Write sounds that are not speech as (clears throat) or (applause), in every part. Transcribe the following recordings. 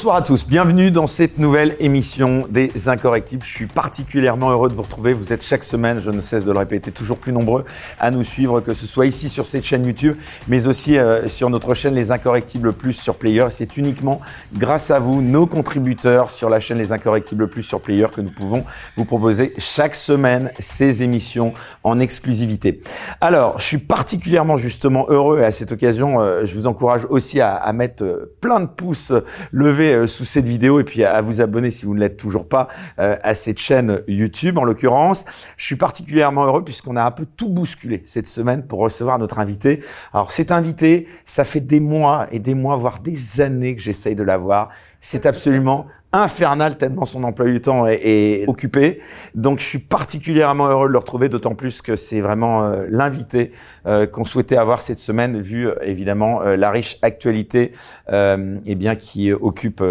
Bonsoir à tous, bienvenue dans cette nouvelle émission des Incorrectibles. Je suis particulièrement heureux de vous retrouver. Vous êtes chaque semaine, je ne cesse de le répéter, toujours plus nombreux à nous suivre, que ce soit ici sur cette chaîne YouTube, mais aussi euh, sur notre chaîne Les Incorrectibles Plus sur Player. C'est uniquement grâce à vous, nos contributeurs sur la chaîne Les Incorrectibles Plus sur Player, que nous pouvons vous proposer chaque semaine ces émissions en exclusivité. Alors, je suis particulièrement justement heureux et à cette occasion, euh, je vous encourage aussi à, à mettre euh, plein de pouces lever euh, sous cette vidéo et puis à, vous abonner si vous ne l'êtes toujours pas euh, à cette chaîne YouTube en l'occurrence. Je suis particulièrement heureux puisqu'on a un peu tout bousculé cette semaine pour recevoir notre invité. Alors cet invité, ça fait des mois et des mois, voire des années que j'essaye de l'avoir. C'est absolument infernal tellement son emploi du temps est, occupé. Donc je suis particulièrement heureux de le retrouver, d'autant plus que c'est vraiment euh, l'invité euh, qu'on souhaitait avoir cette semaine, vu euh, évidemment la riche actualité eh bien qui occupe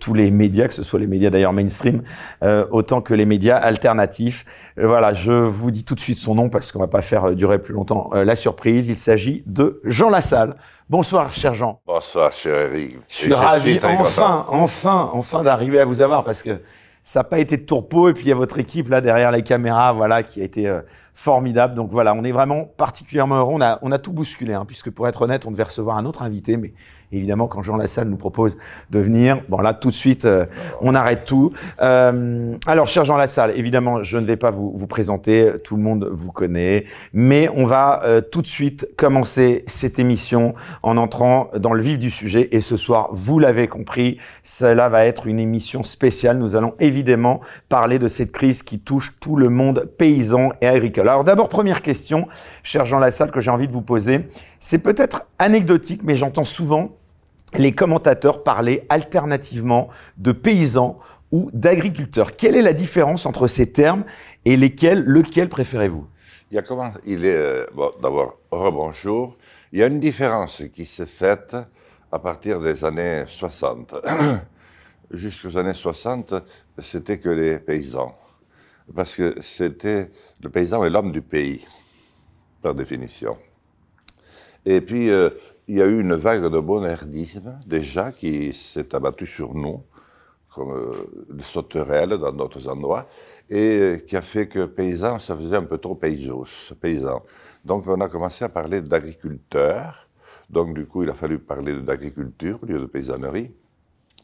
tous les médias, que ce soit les médias d'ailleurs mainstream, autant que les médias alternatifs. voilà, je vous dis tout de suite son nom parce qu'on va pas faire durer plus longtemps la surprise. Il s'agit de Jean Lassalle. Bonsoir, cher Jean. Bonsoir, cher Eric. Je suis ravi, enfin, enfin, enfin d'arriver à vous avoir parce que ça n'a pas été de tourpeau et puis il y a votre équipe là derrière les caméras, voilà, qui a été euh, formidable. Donc voilà, on est vraiment particulièrement heureux. On a, on a tout bousculé, hein, puisque pour être honnête, on devait recevoir un autre invité, mais évidemment, quand Jean Lassalle nous propose de venir, bon là, tout de suite, euh, on arrête tout. Euh, alors, cher Jean Lassalle, évidemment, je ne vais pas vous, vous présenter, tout le monde vous connaît, mais on va euh, tout de suite commencer cette émission en entrant dans le vif du sujet. Et ce soir, vous l'avez compris, cela va être une émission spéciale. Nous allons évidemment parler de cette crise qui touche tout le monde paysan et agricole. Alors d'abord, première question, cher Jean Lassalle, que j'ai envie de vous poser. C'est peut-être anecdotique, mais j'entends souvent les commentateurs parler alternativement de paysans ou d'agriculteurs. Quelle est la différence entre ces termes et lesquels, lequel préférez-vous? Il y a euh, d'abord rebonjour. Il y a une différence qui s'est faite à partir des années 60. (clears throat) Jusqu'aux années 60, c'était que les paysans parce que c'était le paysan est l'homme du pays, par définition. Et puis, euh, il y a eu une vague de bonherdisme, déjà, qui s'est abattue sur nous, comme euh, des sauterelles dans d'autres endroits, et euh, qui a fait que paysan, ça faisait un peu trop paysos, paysan. Donc, on a commencé à parler d'agriculteurs. Donc, du coup, il a fallu parler d'agriculture au lieu de paysannerie.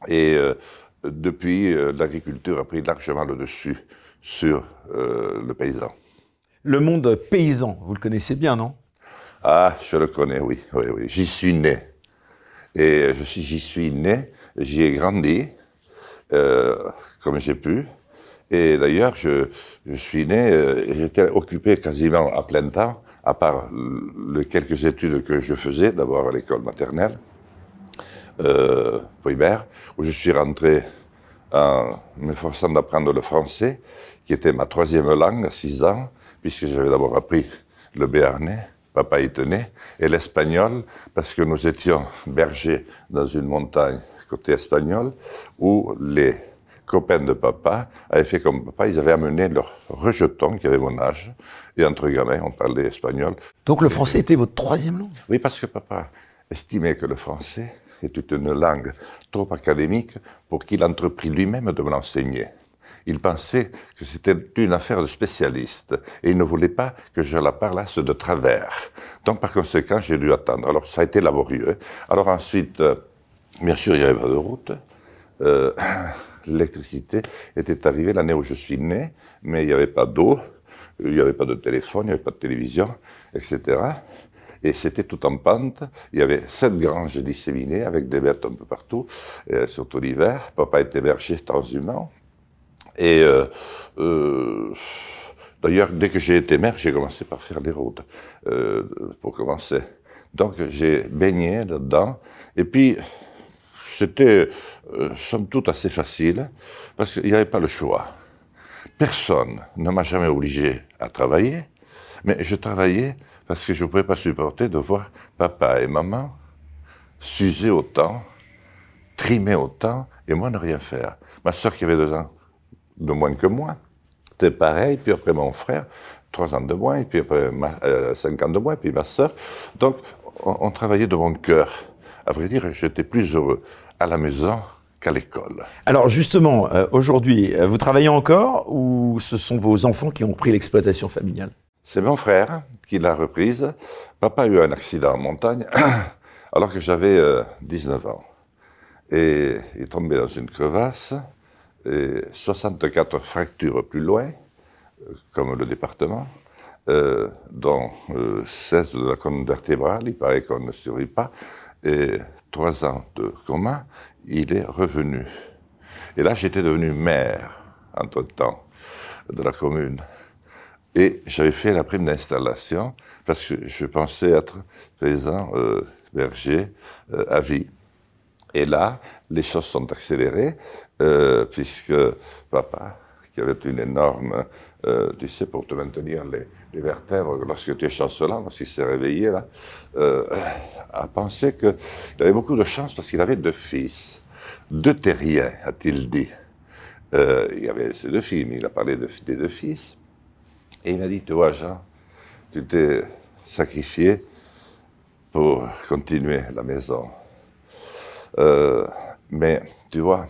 Et depuis, l'agriculture a pris largement le dessus sur euh, le paysan. Le monde paysan, vous le connaissez bien, non? Ah, je le connais, oui, oui, oui. J'y suis né. Et j'y suis né, j'y ai grandi, euh, comme j'ai pu. Et d'ailleurs, je, je, suis né, euh, j'étais occupé quasiment à plein temps, à part les quelques études que je faisais, d'abord à l'école maternelle, euh, primaire, où je suis rentré en m'efforçant d'apprendre le français qui était ma troisième langue à 6 ans, puisque j'avais d'abord appris le béarnais, papa y tenait, et l'espagnol, parce que nous étions bergers dans une montagne côté espagnol, où les copains de papa avaient fait comme papa, ils avaient amené leur rejeton, qui avait mon âge, et entre gamins, on parlait espagnol. Donc le français était votre troisième langue? Oui, parce que papa estimait que le français était une langue trop académique pour qu'il entreprit lui-même de me l'enseigner. Il pensait que c'était une affaire de spécialistes et il ne voulait pas que je la parlasse de travers. Donc par conséquent, j'ai dû attendre. Alors ça a été laborieux. Alors ensuite, euh, bien sûr, il n'y avait pas de route. Euh, (clears throat) L'électricité était arrivée l'année où je suis né, mais il n'y avait pas d'eau, il n'y avait pas de téléphone, il n'y avait pas de télévision, etc. Et c'était tout en pente. Il y avait sept granges disséminées avec des bêtes un peu partout, euh, surtout l'hiver. Papa était berger transhumant. Et euh, euh, d'ailleurs, dès que j'ai été maire, j'ai commencé par faire des routes, euh, pour commencer. Donc j'ai baigné là-dedans. Et puis, c'était, somme toute, assez facile, parce qu'il n'y avait pas le choix. Personne ne m'a jamais obligé à travailler, mais je travaillais parce que je ne pouvais pas supporter de voir papa et maman s'user autant, trimer autant, et moi ne rien faire. Ma soeur qui avait deux ans de moins que moi. C'était pareil, puis après mon frère, trois ans de moins, et puis après euh, cinq ans de moins, puis ma soeur. Donc, on, travaillait de mon cœur. À vrai dire, j'étais plus heureux à la maison qu'à l'école. Alors justement, euh, aujourd'hui, euh, vous travaillez encore ou ce sont vos enfants qui ont pris l'exploitation familiale? C'est mon frère qui l'a reprise. Papa a eu un accident en montagne (clears throat) alors que j'avais 19 ans. Et il est tombé dans une crevasse et 64 fractures plus loin, comme le département. Euh, dont 16 de la colonne vertébrale, il paraît qu'on ne survit pas, et trois ans de coma, il est revenu. Et là, j'étais devenu maire, entre-temps, de la commune. Et j'avais fait la prime d'installation, parce que je pensais être paysan euh, berger euh, à vie. Et là, les choses sont accélérées, euh, puisque papa, qui avait une énorme, euh, tu sais, pour te maintenir les, les vertèbres, lorsque tu es chancelant, lorsqu'il s'est réveillé, là, euh, a pensé qu'il avait beaucoup de chance parce qu'il avait deux fils. Deux terriens, a-t-il dit. Euh, il y avait ses deux filles, mais il a parlé de, des deux fils. Et il m'a dit, tu vois, Jean, tu t'es sacrifié pour continuer la maison. Euh, mais, tu vois,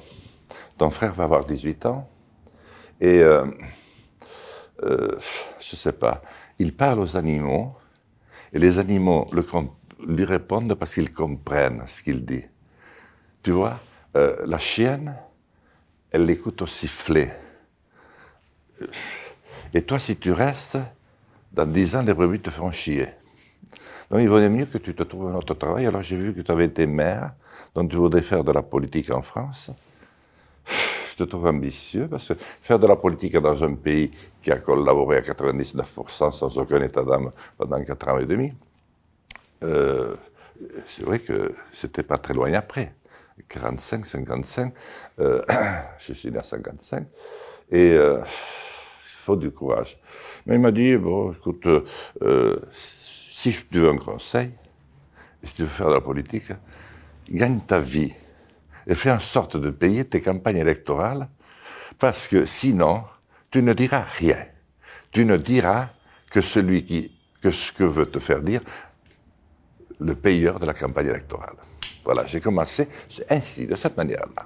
ton frère va avoir 18 ans, et euh, euh, je sais pas, il parle aux animaux et les animaux lui répondent parce qu'ils comprennent ce qu'il dit. Tu vois, la chienne, elle l'écoute au sifflet. Et toi, si tu restes, dans dix ans, les brebis te feront chier. Donc il vaudrait mieux que tu te trouves un autre travail. Alors j'ai vu que tu avais été maire, donc tu voudrais faire de la politique en France je te trouve ambitieux parce que faire de la politique dans un pays qui a collaboré à 99% sans aucun état d'âme pendant 4 ans et demi, euh, c'est vrai que c'était pas très loin après. 45, 55, euh, je suis né à 55, et euh, faut du courage. Mais il m'a dit, bon, écoute, euh, si tu veux un conseil, si tu veux faire de la politique, gagne ta vie et fais en sorte de payer tes campagnes électorales, parce que sinon, tu ne diras rien. Tu ne diras que celui qui, que ce que veut te faire dire le payeur de la campagne électorale. Voilà, j'ai commencé ainsi, de cette manière-là.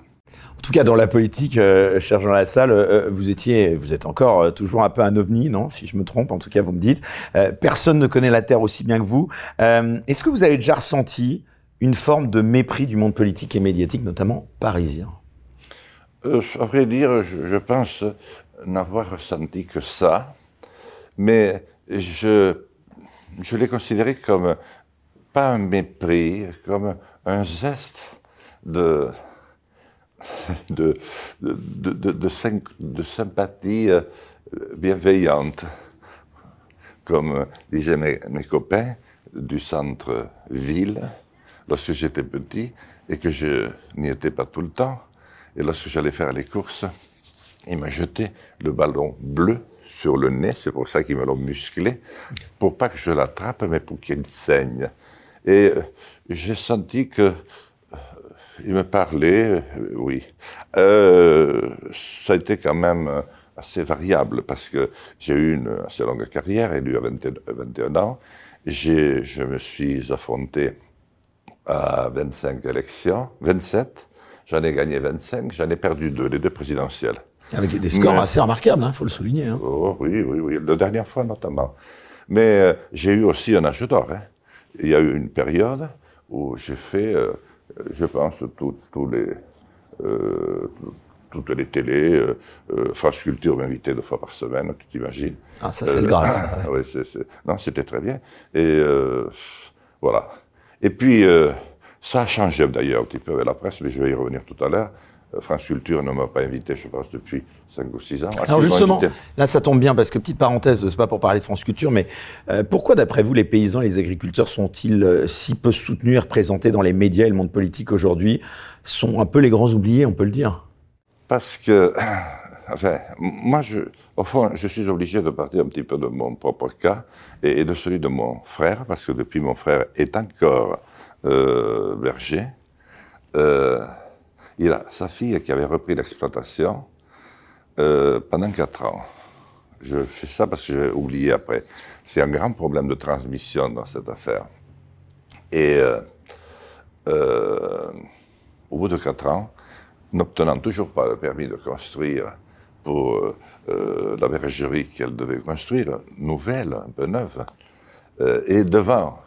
En tout cas, dans la politique, euh, cher Jean Lassalle, euh, vous étiez, vous êtes encore euh, toujours un peu un ovni, non Si je me trompe, en tout cas, vous me dites. Euh, personne ne connaît la Terre aussi bien que vous. Euh, Est-ce que vous avez déjà ressenti une forme de mépris du monde politique et médiatique, notamment parisien? Euh, À vrai dire, je, je pense n'avoir ressenti que ça, mais je, je l'ai considéré comme pas un mépris, comme un geste de, de, de, de, de, sympathie euh, bienveillante, comme disaient mes, mes copains du centre-ville lorsque j'étais petit et que je n'y étais pas tout le temps. Et lorsque j'allais faire les courses, il m'a jeté le ballon bleu sur le nez, c'est pour ça qu'ils me l'ont musclé, pour pas que je l'attrape, mais pour qu'il saigne. Et euh, j'ai senti que euh, il me parlait, euh, oui. Euh, ça a été quand même assez variable parce que j'ai eu une assez longue carrière, lui a 21, 21 ans. Je me suis affronté à 25 élections, 27. J'en ai gagné 25, j'en ai perdu deux, les deux présidentielles. Avec des scores Mais, assez remarquables, il hein, faut le souligner. Hein. Oh, oui, oui, oui, la dernière fois notamment. Mais euh, j'ai eu aussi un âge d'or. Hein. Il y a eu une période où j'ai fait, euh, je pense, tous les, euh, toutes les télés. Euh, euh, France Culture m'invitait deux fois par semaine, tu t'imagines. Ah, ça c'est le ça. (laughs) oui, Non, c'était très bien. Et voilà. Et puis, ça a changé d'ailleurs un petit peu avec la presse, mais je vais y revenir tout à l'heure. France Culture ne m'a pas invité, je pense, depuis 5 ou 6 ans. Ah, Alors justement, là ça tombe bien, parce que petite parenthèse, c'est pas pour parler de France Culture, mais euh, pourquoi d'après vous les paysans et les agriculteurs sont-ils euh, si peu soutenus et représentés dans les médias et le monde politique aujourd'hui Sont un peu les grands oubliés, on peut le dire? Parce que, (clears throat) enfin, moi, je, au fond, je suis obligé de partir un petit peu de mon propre cas et, et de celui de mon frère, parce que depuis mon frère est encore euh, berger, euh, il a sa fille qui avait repris l'exploitation euh, pendant quatre ans. Je fais ça parce que j'ai oublié après. C'est un grand problème de transmission dans cette affaire. Et euh, euh, au bout de quatre ans, n'obtenant toujours pas le permis de construire pour la bergerie qu'elle devait construire, nouvelle, un peu neuve, et devant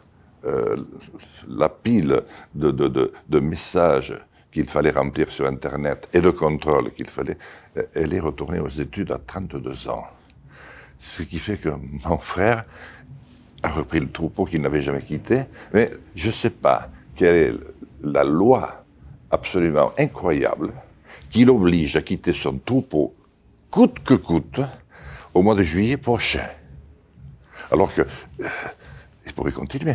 la pile de, messages qu'il fallait remplir sur Internet et de contrôle qu'il fallait, elle est retournée aux études à 32 ans. Ce qui fait que mon frère a repris le troupeau qu'il n'avait jamais quitté, mais je ne sais pas quelle est la loi absolument incroyable qui l'oblige à quitter son troupeau coûte que coûte au mois de juillet prochain. Alors que euh, il pourrait continuer.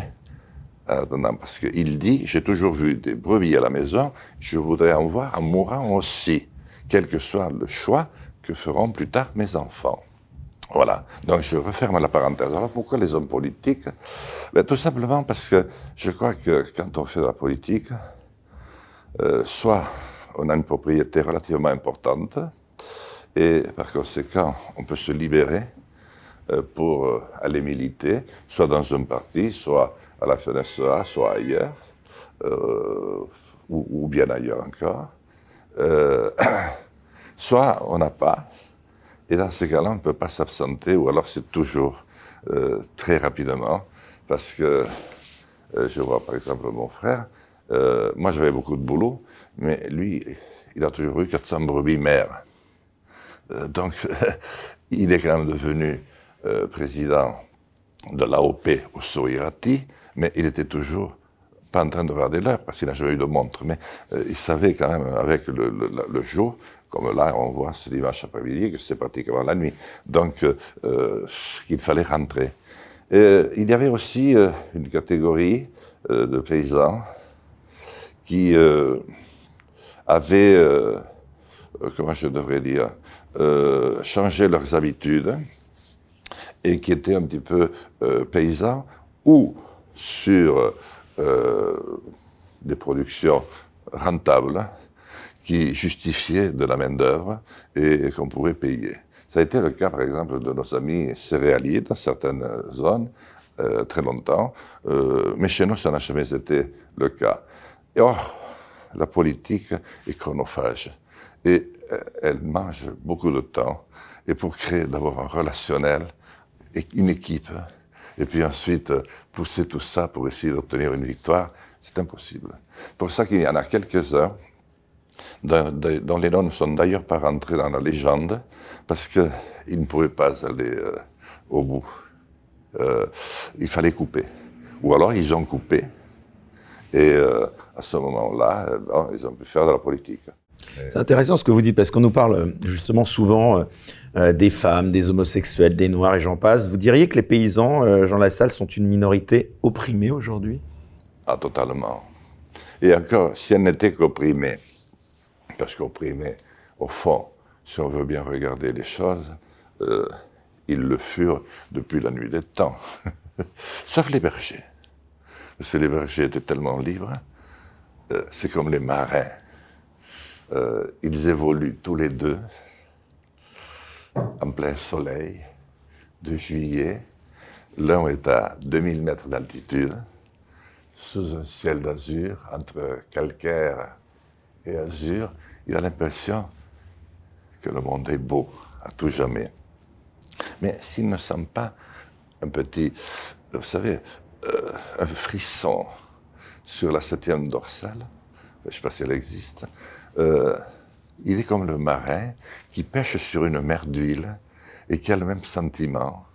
Parce qu'il dit, j'ai toujours vu des brebis à la maison, je voudrais en voir en mourant aussi, quel que soit le choix que feront plus tard mes enfants. Voilà. Donc je referme la parenthèse. Alors pourquoi les hommes politiques? Ben, Tout simplement parce que je crois que quand on fait de la politique, euh, soit on a une propriété relativement importante, et par conséquent, on peut se libérer euh, pour euh, aller militer, soit dans un parti, soit à la FNSEA, soit ailleurs, euh, ou, bien ailleurs encore. (coughs) soit on n'a pas, et dans ce cas-là, on ne peut pas s'absenter, ou alors c'est toujours très rapidement, parce que je vois par exemple mon frère, moi j'avais beaucoup de boulot, mais lui, il a toujours eu 400 brebis mères. Euh, donc, (laughs) il est quand même devenu euh, président de l'AOP au Soirati, mais il était toujours pas en train de regarder l'heure, parce qu'il n'a jamais eu de montre, mais euh, il savait quand même avec le, jour, comme là on voit ce dimanche après-midi, que c'est pratiquement la nuit, donc qu'il fallait rentrer. il y avait aussi une catégorie de paysans qui avaient, comment je devrais dire, euh, changer leurs habitudes et qui étaient un petit peu euh, paysans ou sur euh, des productions rentables qui justifiaient de la main-d'œuvre et, qu'on pourrait payer. Ça a été le cas, par exemple, de nos amis céréaliers dans certaines zones, très longtemps, mais chez nous, ça n'a jamais été le cas. Or, la politique est chronophage. Et euh, elle mange beaucoup de temps. Et pour créer d'abord un relationnel, une équipe, et puis ensuite euh, pousser tout ça pour essayer d'obtenir une victoire, c'est impossible. Pour ça qu'il y en a quelques-uns dont les noms ne sont d'ailleurs pas rentrés dans la légende, parce qu'ils ne pouvaient pas aller euh, au bout. il fallait couper. Ou alors ils ont coupé, et à ce moment-là, ils ont pu faire de la politique. C'est intéressant ce que vous dites, parce qu'on nous parle justement souvent euh, euh, des femmes, des homosexuels, des noirs et j'en passe. Vous diriez que les paysans, euh, Jean Lassalle, sont une minorité opprimée aujourd'hui? Ah, totalement. Et encore, si elle n'était qu'opprimée, parce qu'opprimée, au fond, si on veut bien regarder les choses, ils le furent depuis la nuit des temps. (laughs) Sauf les bergers. Parce que les bergers étaient tellement libres, c'est comme les marins euh, ils évoluent tous les deux en plein soleil de juillet. L'un est à 2000 mètres d'altitude, sous un ciel d'azur, entre calcaire et azur. Il a l'impression que le monde est beau à tout jamais. Mais s'il ne sent pas un petit, vous savez, euh, un frisson sur la septième dorsale, je ne sais pas si elle existe, euh, il est comme le marin qui pêche sur une mer d'huile et qui a le même sentiment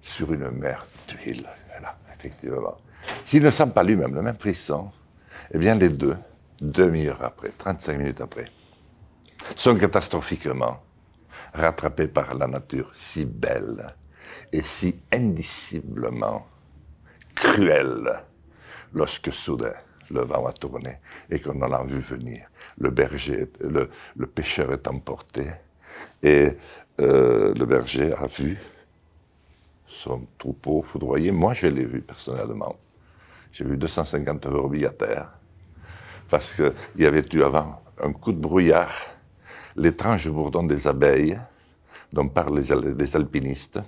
sur une mer d'huile. Voilà, effectivement. S'il ne sent pas lui-même le même frisson, eh bien les deux, demi-heure après, 35 minutes après, sont catastrophiquement rattrapés par la nature si belle et si indiciblement cruelle lorsque soudain le vent a tourné et qu'on en a vu venir. Le berger, le, pêcheur est emporté et euh, le berger a vu son troupeau foudroyé. Moi, je l'ai vu personnellement. J'ai vu 250 brebis à terre parce qu'il y avait eu avant un coup de brouillard, l'étrange bourdon des abeilles dont parlent les alpinistes,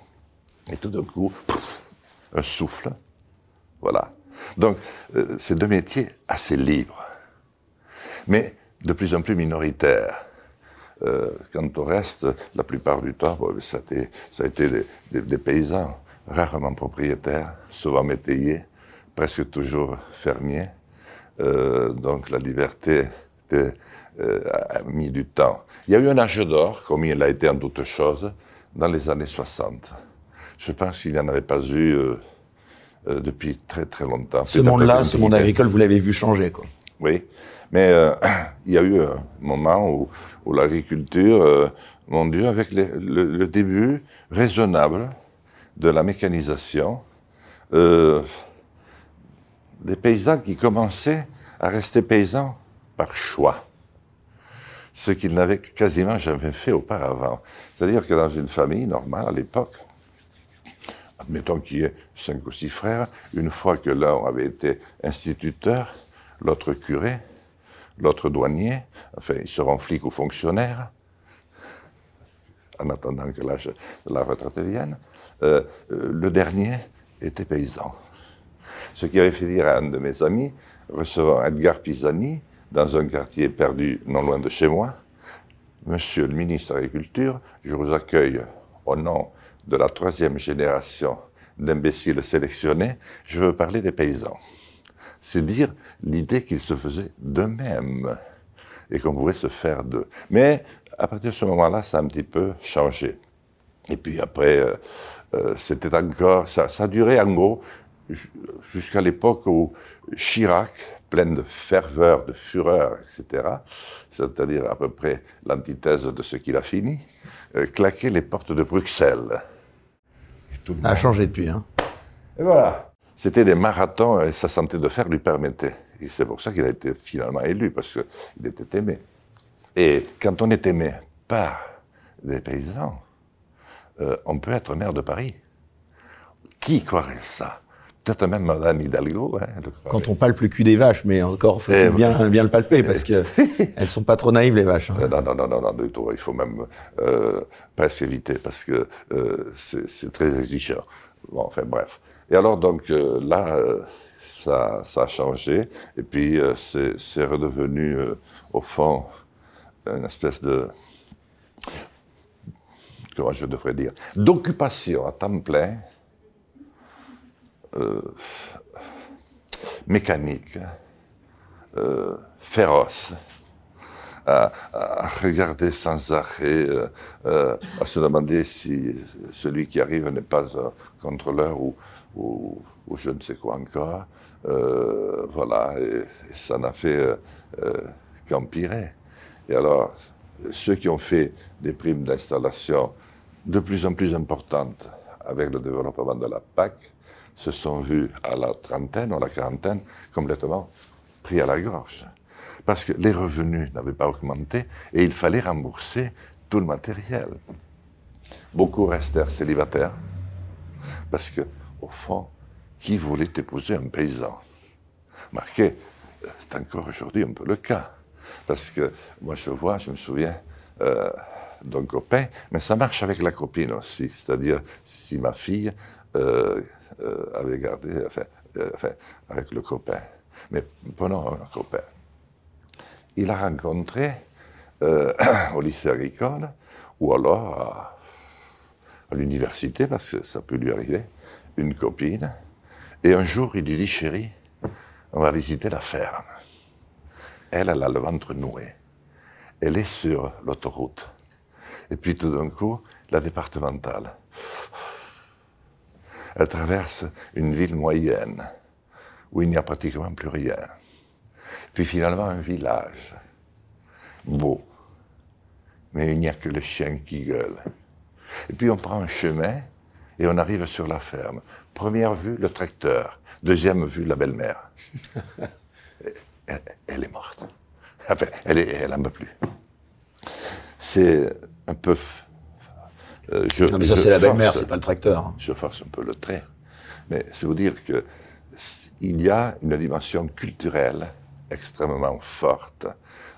et tout d'un coup, un souffle. Voilà. Donc, euh, c'est deux métiers assez libres. Mais de plus en plus minoritaire. Euh, quant au reste, la plupart du temps, ça, a été, des, paysans, rarement propriétaires, souvent métayers, presque toujours fermiers. Euh, donc la liberté euh, a mis du temps. Il y a eu un âge d'or, comme il a été en d'autres choses, dans les années 60. Je pense qu'il n'y en avait pas eu depuis très très longtemps. Ce monde-là, ce monde agricole, vous l'avez vu changer, quoi. Oui, mais euh, (clears throat) il y a eu un moment où, où l'agriculture, euh, mon Dieu, avec le, le, début raisonnable de la mécanisation, euh, des paysans qui commençaient à rester paysans par choix, ce qu'ils n'avaient quasiment jamais fait auparavant. C'est-à-dire que dans une famille normale à l'époque, admettons qu'il y ait cinq ou six frères, une fois que l'un avait été instituteur, l'autre curé, l'autre douanier, enfin, ils seront flics ou fonctionnaires, en attendant que la retraite vienne. Euh, euh, le dernier était paysan. Ce qui avait fait dire à un de mes amis, recevant Edgar Pisani, dans un quartier perdu non loin de chez moi, Monsieur le ministre de l'Agriculture, je vous accueille au nom de la troisième génération d'imbéciles sélectionnés, je veux parler des paysans c'est dire l'idée qu'ils se faisaient d'eux-mêmes et qu'on pouvait se faire d'eux. Mais à partir de ce moment-là, ça a un petit peu changé. Et puis après, euh, euh, c'était encore, ça, ça duré en gros jusqu'à l'époque où Chirac, plein de ferveur, de fureur, etc., c'est-à-dire à peu près l'antithèse de ce qu'il a fini, euh, claquait les portes de Bruxelles. Ça a changé depuis, hein. Et voilà c'était des marathons et sa santé de fer lui permettait. Et c'est pour ça qu'il a été finalement élu, parce qu'il était aimé. Et quand on est aimé par des paysans, euh, on peut être maire de Paris. Qui croirait ça? Peut-être même Madame Hidalgo. Hein, Quand on palpe le cul des vaches, mais encore faut eh bien, bien le palper, parce que (laughs) elles sont pas trop naïves les vaches. Hein. Euh, non, non, non, non, non, du tout. Il faut même euh, presque éviter, parce que euh, c'est très exigeant. Bon, enfin bref. Et alors, donc, euh, là, euh, ça, ça, a changé. Et puis, euh, c'est redevenu, au fond, une espèce de. Comment je devrais dire D'occupation à temps plein, mécanique, féroce. À, regarder sans arrêt, à se demander si celui qui arrive n'est pas un contrôleur ou, je ne sais quoi encore. Euh, voilà, et, ça n'a fait euh, euh, qu'empirer. Et alors, ceux qui ont fait des primes d'installation de plus en plus importantes avec le développement de la PAC se sont vus à la trentaine ou à la quarantaine complètement pris à la gorge. Parce que les revenus n'avaient pas augmenté et il fallait rembourser tout le matériel. Beaucoup restèrent célibataires parce que au fond, qui voulait épouser un paysan? Marqué, c'est encore aujourd'hui un peu le cas. Parce que moi, je vois, je me souviens euh, d'un copain, mais ça marche avec la copine aussi. C'est-à-dire, si ma fille euh, euh, avait gardé, enfin, enfin, avec le copain, mais prenons un copain. Il a rencontré (clears throat) au lycée agricole, ou alors à, à l'université, parce que ça peut lui arriver, une copine, et un jour, il lui dit, chérie, on va visiter la ferme. Elle, elle a le ventre noué. Elle est sur l'autoroute. Et puis tout d'un coup, la départementale. Elle traverse une ville moyenne où il n'y a pratiquement plus rien. Puis finalement un village beau, mais il n'y a que le chien qui gueule. Et puis on prend un chemin et on arrive sur la ferme. Première vue, le tracteur. Deuxième vue, la belle-mère. (laughs) elle, est morte. Enfin, elle, est, elle peut plus. C'est un peu. Euh, je, non, mais ça, c'est la belle-mère, c'est pas le tracteur. Je force un peu le trait. Mais c'est vous dire que il y a une dimension culturelle extrêmement forte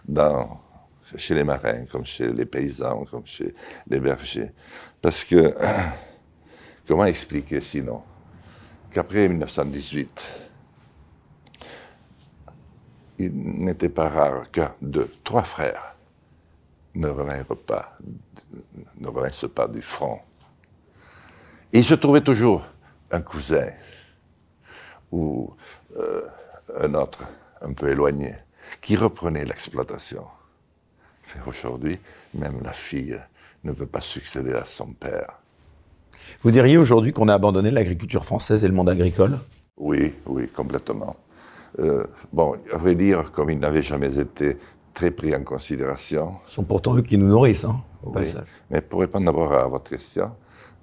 dans, chez les marins, comme chez les paysans, comme chez les bergers. Parce que (clears throat) Comment expliquer sinon qu'après 1918, il n'était pas rare qu'un, deux, trois frères ne revinrent pas, ne pas du front. Et il se trouvait toujours un cousin ou euh, un autre un peu éloigné qui reprenait l'exploitation. Aujourd'hui, même la fille ne peut pas succéder à son père. Vous diriez aujourd'hui qu'on a abandonné l'agriculture française et le monde agricole? Oui, oui, complètement. Euh, bon, à vrai dire, comme ils n'avaient jamais été très pris en considération. Ce sont pourtant eux qui nous nourrissent, hein, au oui. passage. Mais pour répondre d'abord à votre question,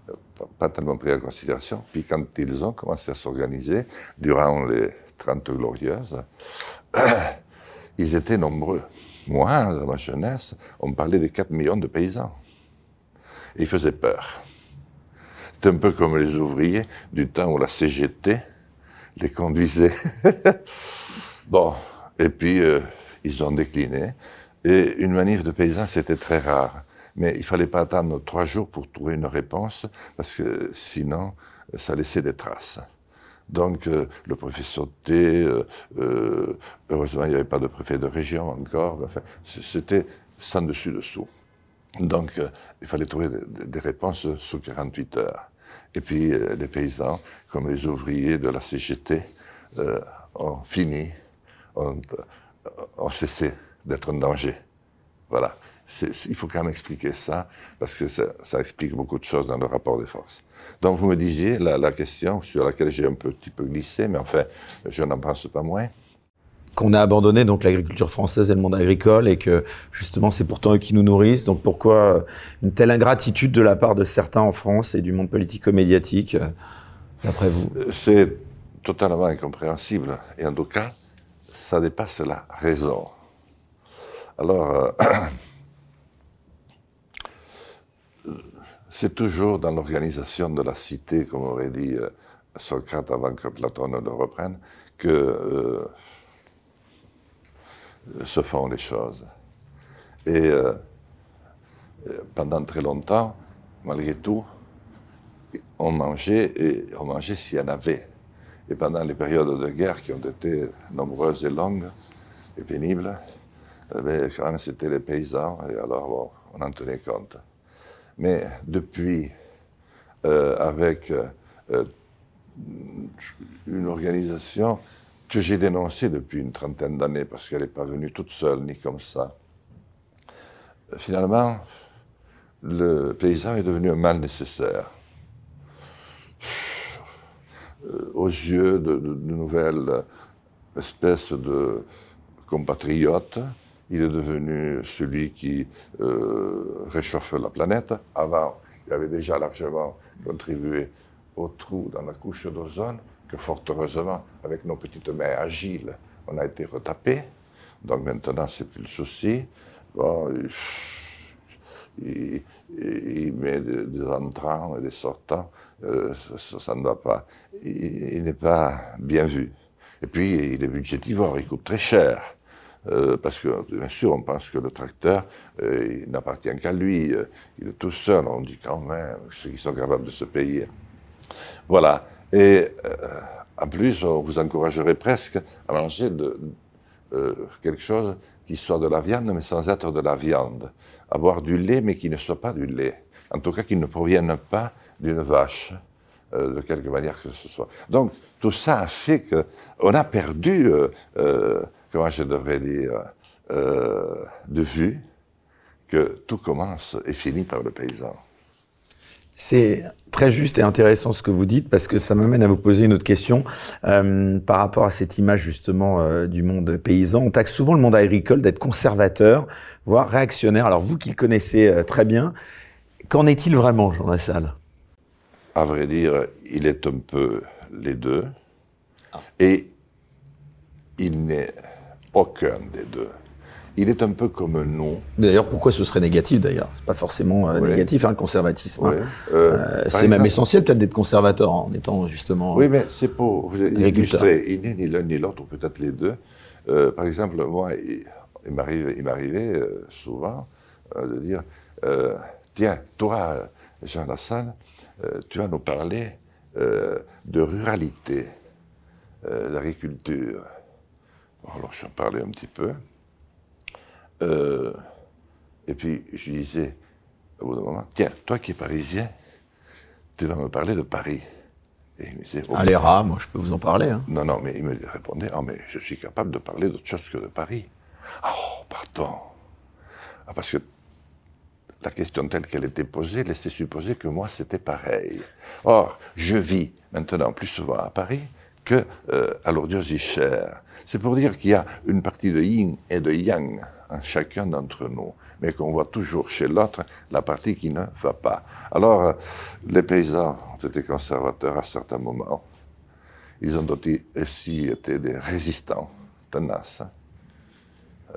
euh, pas tellement pris en considération. Puis quand ils ont commencé à s'organiser, durant les Trente Glorieuses, (coughs) ils étaient nombreux. Moi, dans ma jeunesse, on parlait des 4 millions de paysans. Et ils faisaient peur. C'est un peu comme les ouvriers du temps où la CGT les conduisait. (laughs) bon, et puis euh, ils ont décliné. Et une manif de paysans, c'était très rare. Mais il fallait pas attendre trois jours pour trouver une réponse, parce que sinon, ça laissait des traces. Donc, euh, le préfet sautait, euh, euh, heureusement, il n'y avait pas de préfet de région encore, c'était sans dessus-dessous. Donc, euh, il fallait trouver des, des, réponses sous 48 heures. Et puis, euh, les paysans, comme les ouvriers de la CGT, ont fini, ont, ont cessé d'être un danger. Voilà. il faut quand même expliquer ça, parce que ça, ça, explique beaucoup de choses dans le rapport des forces. Donc vous me disiez la, la question sur laquelle j'ai un petit peu glissé, mais enfin, je n'en pense pas moins. Qu'on a abandonné donc l'agriculture française et le monde agricole, et que justement c'est pourtant eux qui nous nourrissent. Donc pourquoi une telle ingratitude de la part de certains en France et du monde politico-médiatique, d'après vous? C'est totalement incompréhensible, et en tout cas, ça dépasse la raison. Alors, euh, c'est toujours dans l'organisation de la cité, comme aurait dit euh, Socrate avant que Platon ne le reprenne, que euh, se font les choses. Et pendant très longtemps, malgré tout, on mangeait, et on mangeait s'il y en avait. Et pendant les périodes de guerre qui ont été nombreuses et longues et pénibles, eh c'était les paysans, et alors on en tenait compte. Mais depuis, euh, avec euh, une organisation que j'ai dénoncée depuis une trentaine d'années, parce qu'elle n'est pas venue toute seule, ni comme ça, finalement, le paysan est devenu un mal nécessaire. Euh, aux yeux de, de, de nouvelles espèces de compatriotes, il est devenu celui qui euh, réchauffe la planète. Avant, il avait déjà largement contribué au trou dans la couche d'ozone, que fort heureusement, avec nos petites mains agiles, on a été retapé. Donc maintenant, c'est plus le souci. Bon, il, met des, entrants et des sortants, euh, ça, ne va pas. Il, n'est pas bien vu. Et puis, il est budgétivore, il coûte très cher. Euh, parce que, bien sûr, on pense que le tracteur, euh, il n'appartient qu'à lui, il est tout seul, on dit quand même, ceux qui sont capables de se payer. Voilà. Et en plus, on vous encouragerait presque à manger de, quelque chose qui soit de la viande, mais sans être de la viande. À boire du lait, mais qui ne soit pas du lait. En tout cas, qui ne provienne pas d'une vache, de quelque manière que ce soit. Donc, tout ça a fait qu'on a perdu comment je devrais dire, euh, de vue que tout commence et finit par le paysan. C'est très juste et intéressant ce que vous dites parce que ça m'amène à vous poser une autre question euh, par rapport à cette image justement euh, du monde paysan. On taxe souvent le monde agricole d'être conservateur, voire réactionnaire. Alors vous qui le connaissez euh, très bien, qu'en est-il vraiment, Jean Lassalle? À vrai dire, il est un peu les deux ah. et il n'est aucun des deux. Il est un peu comme nous. D'ailleurs, pourquoi ce serait négatif d'ailleurs? C'est pas forcément euh, oui. négatif, hein, le conservatisme. Oui. Euh, euh, c'est même essentiel peut-être d'être conservateur en étant justement. Oui, mais c'est pour illustrer. Il n'est ni l'un ni l'autre, ou peut-être les deux. Par exemple, moi, il, il m'arrivait souvent de dire Tiens, toi, Jean Lassalle, tu vas nous parler de ruralité, d'agriculture. Alors j'en parlais un petit peu. Euh, et puis je disais, au bout d'un moment, tiens, toi qui es parisien, tu vas me parler de Paris. Et il me disait, oh, Allez, rats, moi je peux vous en parler. Hein. Non, non, mais il me répondait, oh, mais je suis capable de parler d'autre chose que de Paris. Oh, pardon. Ah, parce que la question telle qu'elle était posée laissait supposer que moi c'était pareil. Or, je vis maintenant plus souvent à Paris que euh, cher. C'est pour dire qu'il y a une partie de yin et de yang en chacun d'entre nous, mais qu'on voit toujours chez l'autre la partie qui ne va pas. Alors, euh, les paysans ont été conservateurs à certains moments. Ils ont aussi été des résistants tenaces.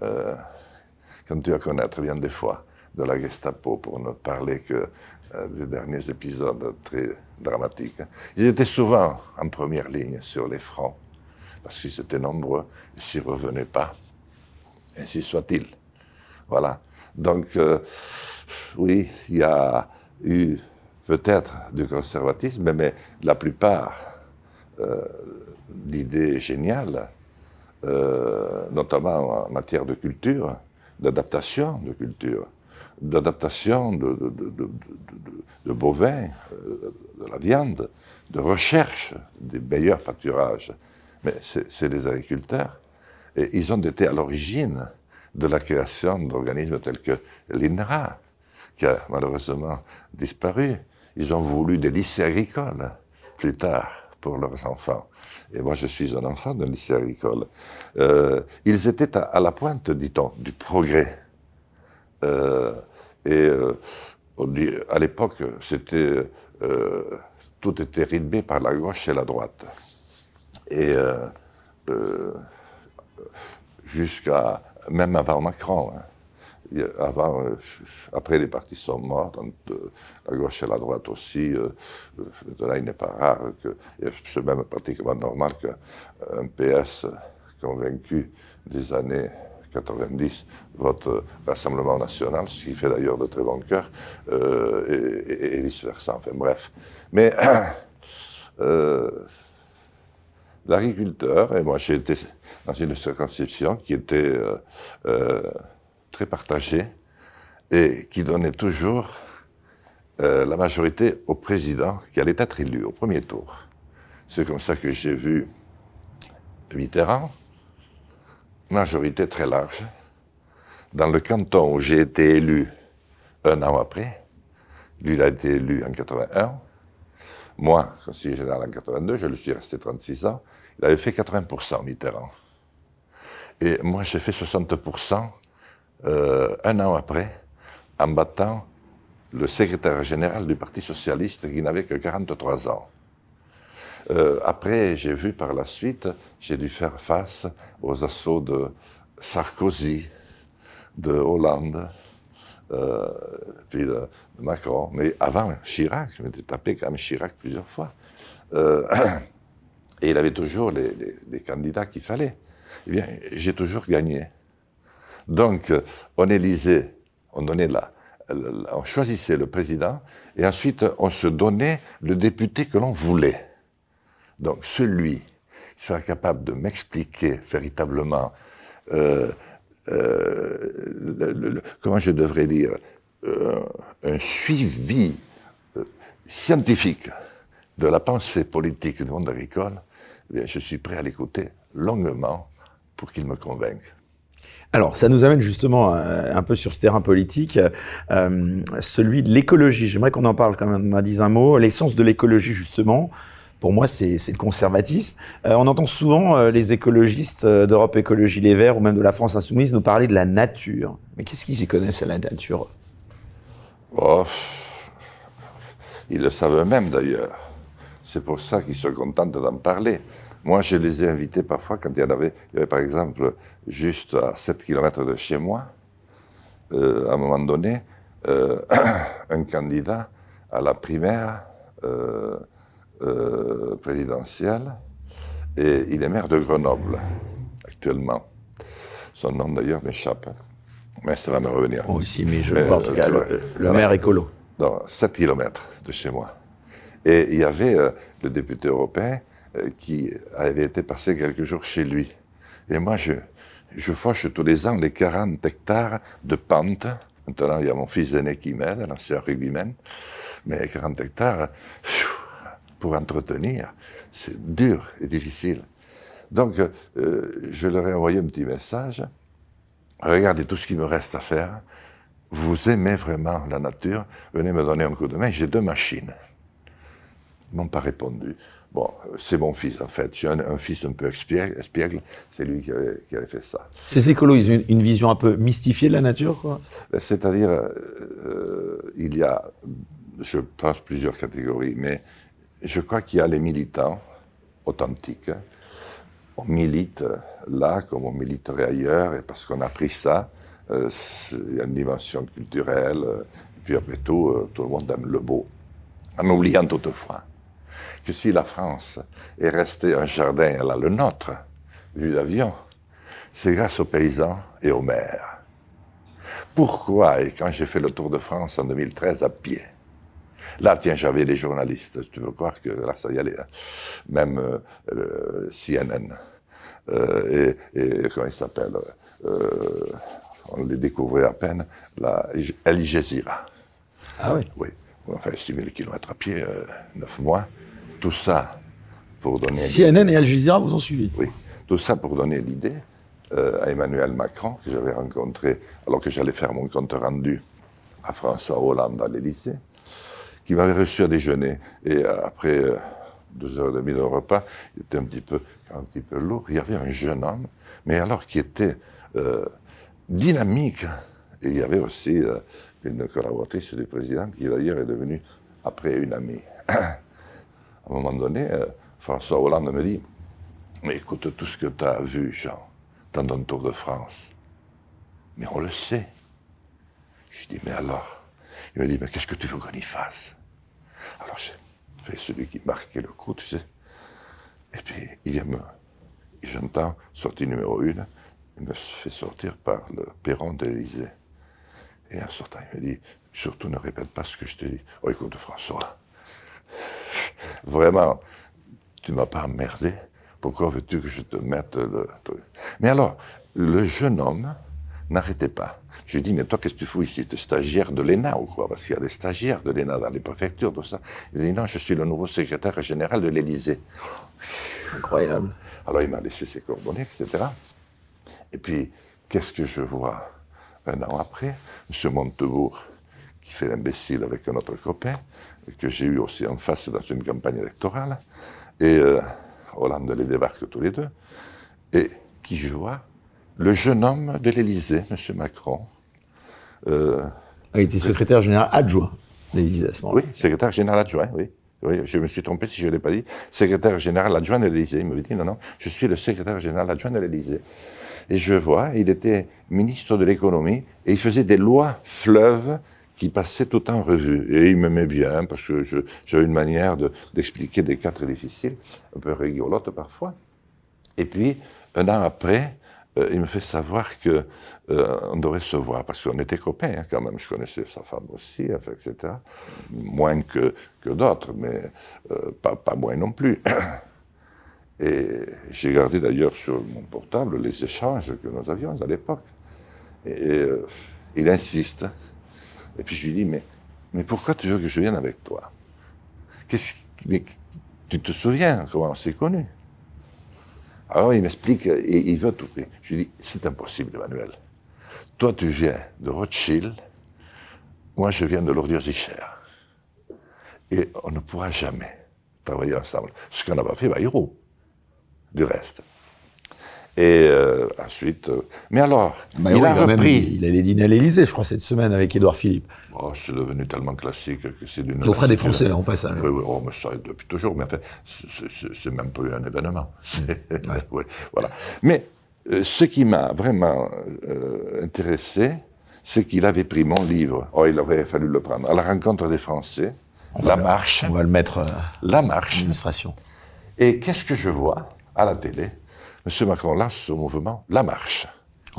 Euh, comme tu as connaître bien des fois de la Gestapo, pour ne parler que euh, des derniers épisodes très dramatiques. Ils étaient souvent en première ligne sur les fronts, parce qu'ils étaient nombreux, et s'ils ne revenaient pas, ainsi soit-il. Voilà. Donc, euh, oui, il y a eu peut-être du conservatisme, mais la plupart euh, d'idées géniales, euh, notamment en matière de culture, d'adaptation de culture, d'adaptation de, bovins, euh, de la viande, de recherche des meilleurs pâturages. Mais c'est les agriculteurs. Et ils ont été à l'origine de la création d'organismes tels que l'INRA, qui a malheureusement disparu. Ils ont voulu des lycées agricoles plus tard pour leurs enfants. Et moi, je suis un enfant d'un lycée agricole. Euh, ils étaient à, la pointe, dit-on, du progrès. Euh, et euh, à l'époque, c'était tout était rythmé par la gauche et la droite. Et jusqu'à même avant Macron. Hein euh, après les partis sont morts, la gauche et la droite aussi, euh, là il n'est pas rare que c'est même pratiquement normal qu'un PS convaincu des années 90 vote Rassemblement national, ce qui fait d'ailleurs de très bon cœur, euh, et, vice-versa, enfin bref. Mais (clears throat) l'agriculteur, et moi j'ai été dans une circonscription qui était très partagé et qui donnait toujours euh, la majorité au président qui allait être élu au premier tour. C'est comme ça que j'ai vu Mitterrand, majorité très large. Dans le canton où j'ai été élu un an après, lui il a été élu en 81, moi, conseiller général en 82, je lui suis resté 36 ans, il avait fait 80% Mitterrand. Et moi j'ai fait 60% euh, un an après, en battant le secrétaire général du Parti socialiste qui n'avait que 43 ans. Euh, après, j'ai vu par la suite, j'ai dû faire face aux assauts de Sarkozy, de Hollande, euh, puis de, Macron. Mais avant Chirac, je m'étais tapé quand même Chirac plusieurs fois. (clears throat) et il avait toujours les, les candidats qu'il fallait. Eh bien, j'ai toujours gagné. Donc, on élisait, on donnait la, on choisissait le président et ensuite on se donnait le député que l'on voulait. Donc, celui qui sera capable de m'expliquer véritablement euh, euh, comment je devrais dire, euh, un suivi scientifique de la pensée politique du monde agricole, eh je suis prêt à l'écouter longuement pour qu'il me convainque. Alors, ça nous amène justement un peu sur ce terrain politique, celui de l'écologie. J'aimerais qu'on en parle quand même, on a dit un mot. L'essence de l'écologie, justement, pour moi, c'est le conservatisme. Euh, on entend souvent les écologistes d'Europe Écologie Les Verts ou même de la France Insoumise nous parler de la nature. Mais qu'est-ce qu'ils y connaissent à la nature oh, Ils le savent eux-mêmes d'ailleurs. C'est pour ça qu'ils se contentent d'en parler. Moi, je les ai invités parfois quand il y en avait, il y avait par exemple, juste à 7 km de chez moi, euh, à un moment donné, euh, (clears throat) un candidat à la primaire euh, présidentielle, et il est maire de Grenoble, actuellement. Son nom d'ailleurs m'échappe, mais ça va me revenir. Oh, aussi, mais je vois en tout cas le, maire écolo. Dans 7 km de chez moi. Et il y avait le député européen euh, qui avait été passé quelques jours chez lui. Et moi, je, je fauche tous les ans les 40 hectares de pente. Maintenant, il y a mon fils aîné qui m'aide, un rugbyman. Mais 40 hectares, pour entretenir, c'est dur et difficile. Donc, euh, je leur ai envoyé un petit message. Regardez tout ce qu'il me reste à faire. Vous aimez vraiment la nature Venez me donner un coup de main. J'ai deux machines. Ils m'ont pas répondu. Bon, c'est mon fils en fait. J'ai un, fils un peu espiègle, c'est lui qui avait, fait ça. Ces écolos, ils ont une, vision un peu mystifiée de la nature, quoi ben, C'est-à-dire, euh, il y a, je pense, plusieurs catégories, mais je crois qu'il y a les militants authentiques. On milite là comme on militerait ailleurs, et parce qu'on a pris ça, euh, a une dimension culturelle, et puis après tout, euh, tout le monde aime le beau, en oubliant toutefois que si la France est restée un jardin à la le nôtre, vu d'avion, c'est grâce aux paysans et aux maires. Pourquoi, et quand j'ai fait le Tour de France en 2013 à pied, Là, tiens, j'avais les journalistes. Tu veux croire que là, ça y allait. Hein. Même euh, CNN. Euh, et, et, comment il s'appelle euh, On les découvrait à peine. La Al Jazeera. Ah oui Oui. Enfin, 6 000 km à pied, 9 mois. Tout ça pour donner... CNN et Al Jazeera vous ont suivi Oui. Tout ça pour donner l'idée euh, à Emmanuel Macron, que j'avais rencontré alors que j'allais faire mon compte rendu à François Hollande à l'Élysée, qui m'avait reçu à déjeuner. Et euh, après euh, deux heures et demie de repas, il était un petit peu, un petit peu lourd. Il y avait un jeune homme, mais alors qui était dynamique. Et il y avait aussi une collaboratrice du président qui d'ailleurs est devenue après une amie. (coughs) à un moment donné, euh, François Hollande me dit Mais écoute, tout ce que tu as vu, Jean, dans ton Tour de France, mais on le sait. Je dis Mais alors? Il me dit Mais qu'est-ce que tu veux qu'on y fasse? Alors fais celui qui marquait le coup, tu sais. Et puis il vient me. J'entends sortie numéro une, il me fait sortir par le perron de l'Élysée. Et en sortant, il me dit Surtout ne répète pas ce que je te dis. Oh, écoute, François, (laughs) Vraiment, tu m'as pas emmerdé. Pourquoi veux-tu que je te mette le truc? Mais alors, le jeune homme n'arrêtait pas. Je lui dis, mais toi, qu'est-ce que tu fous ici? Tu es stagiaire de l'ENA ou quoi? Parce qu'il y a des stagiaires de l'ENA dans les préfectures, tout ça. Il dit, non, je suis le nouveau secrétaire général de l'Élysée. Incroyable. Alors, il m'a laissé ses coordonnées, etc. Et puis, qu'est-ce que je vois? Un an après M. Montebourg, qui fait l'imbécile avec un autre copain, que j'ai eu aussi en face dans une campagne électorale. Et euh, Hollande les débarque tous les deux. Et qui je vois? Le jeune homme de l'Élysée, M. Macron. Euh, a été secrétaire général adjoint de l'Élysée à ce moment-là. Oui, secrétaire général adjoint, oui. Oui, je me suis trompé si je ne l'ai pas dit. Secrétaire général adjoint de l'Élysée. Il me dit non, non, je suis le secrétaire général adjoint de l'Élysée. Et je vois, il était ministre de l'économie et il faisait des lois fleuves qui passait tout en revue. Et il m'aimait bien parce que j'avais une manière d'expliquer des cas très difficiles, un peu rigolote parfois. Et puis, un an après, euh, il me fait savoir que euh, devrait se voir parce qu'on était copains hein, quand même. Je connaissais sa femme aussi, etc. Moins que, que d'autres, mais euh, pas, pas moins non plus. (coughs) Et j'ai gardé d'ailleurs sur mon portable les échanges que nous avions à l'époque. Et il insiste. Et puis je lui dis, mais, mais pourquoi tu veux que je vienne avec toi? Tu te souviens comment on s'est connus? Alors il m'explique, et il veut tout. Je lui dis, c'est impossible, Emmanuel. Toi, tu viens de Rothschild, moi, je viens de l'Ordiosicher. Et on ne pourra jamais travailler ensemble. Ce qu'on n'a pas fait Bayrou, du reste. Et euh, ensuite. Euh, mais alors, bah il a repris. il allait dîner à l'Élysée, je crois, cette semaine avec Édouard Philippe. Oh, c'est devenu tellement classique que c'est d'une. Au frais des Français, en passant. Oui, oui, oh, mais ça depuis toujours. Mais en fait, c'est même pas un événement. oui, (laughs) voilà. Mais euh, ce qui m'a vraiment intéressé, c'est qu'il avait pris mon livre. Oh, il aurait fallu le prendre. À la rencontre des Français, La Marche. On va le mettre. la Marche. Et qu'est-ce que je vois à la télé? M. Macron lance ce mouvement, la marche.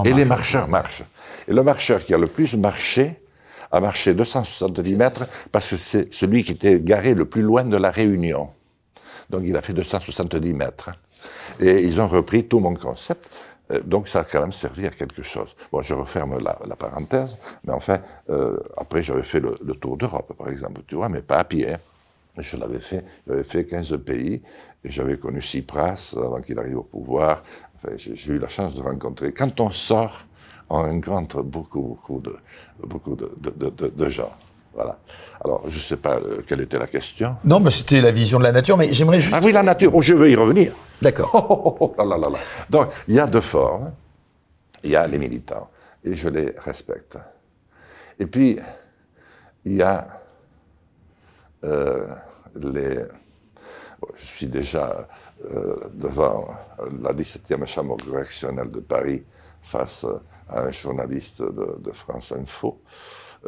et les marcheurs marchent. Et le marcheur qui a le plus marché a marché 270 mètres parce que c'est celui qui était garé le plus loin de la Réunion. Donc il a fait 270 mètres. Et ils ont repris tout mon concept. Euh, donc ça a quand même servi à quelque chose. Bon, je referme la, parenthèse, mais enfin, euh, après j'avais fait le, tour d'Europe, par exemple, tu vois, mais pas à pied. Je l'avais fait, j'avais fait 15 pays, et j'avais connu Tsipras avant qu'il arrive au pouvoir. Enfin, j'ai eu la chance de rencontrer. Quand on sort, on rencontre beaucoup, beaucoup de, beaucoup de, de, de gens. Voilà. Alors, je ne sais pas euh, quelle était la question. Non, mais c'était la vision de la nature, mais j'aimerais juste... Ah oui, la nature, oh, je veux y revenir. D'accord. (laughs) Oh, oh, oh, là, là, là. Donc, il y a deux formes. Il y a les militants, et je les respecte. Et puis, il y a euh, les... je suis déjà euh, devant la 17e chambre correctionnelle de Paris face à un journaliste de, France Info.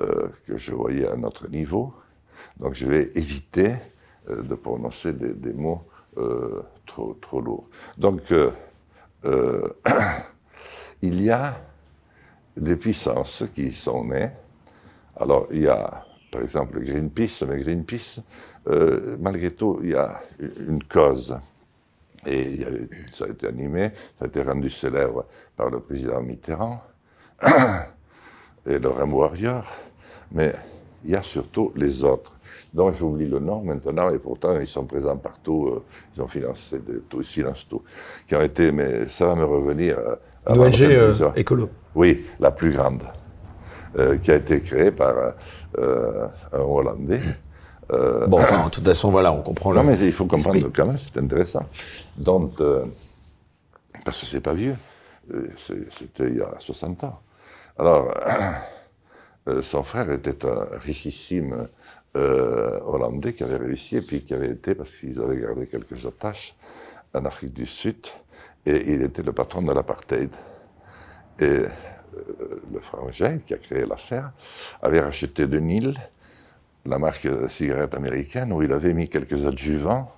Euh, que je voyais à notre niveau. Donc je vais éviter euh, de prononcer des, mots trop, trop lourds. Donc (clears throat) il y a des puissances qui sont nées. Alors il y a par exemple Greenpeace, mais Greenpeace, malgré tout, il y a une cause. Et ça a été animé, ça a été rendu célèbre par le président Mitterrand (clears throat) et le Rainbow Warrior, mais il y a surtout les autres, dont j'oublie le nom maintenant, et pourtant ils sont présents partout, euh, ils ont financé de, tout, ils financent tout, qui ont été, mais ça va me revenir. Euh, Une ONG euh, écolo. Oui, la plus grande, qui a été créée par un Hollandais. Bon, enfin, de toute façon, voilà, on comprend. Non, mais il faut comprendre quand même, c'est intéressant. Donc, parce que c'est pas vieux, c'était il y a 60 ans. Alors, (coughs) euh, son frère était un richissime euh, Hollandais qui avait réussi et puis qui avait été, parce qu'ils avaient gardé quelques attaches en Afrique du Sud, et il était le patron de l'apartheid. Et euh, le frangin qui a créé l'affaire avait racheté de Nil la marque cigarette américaine où il avait mis quelques adjuvants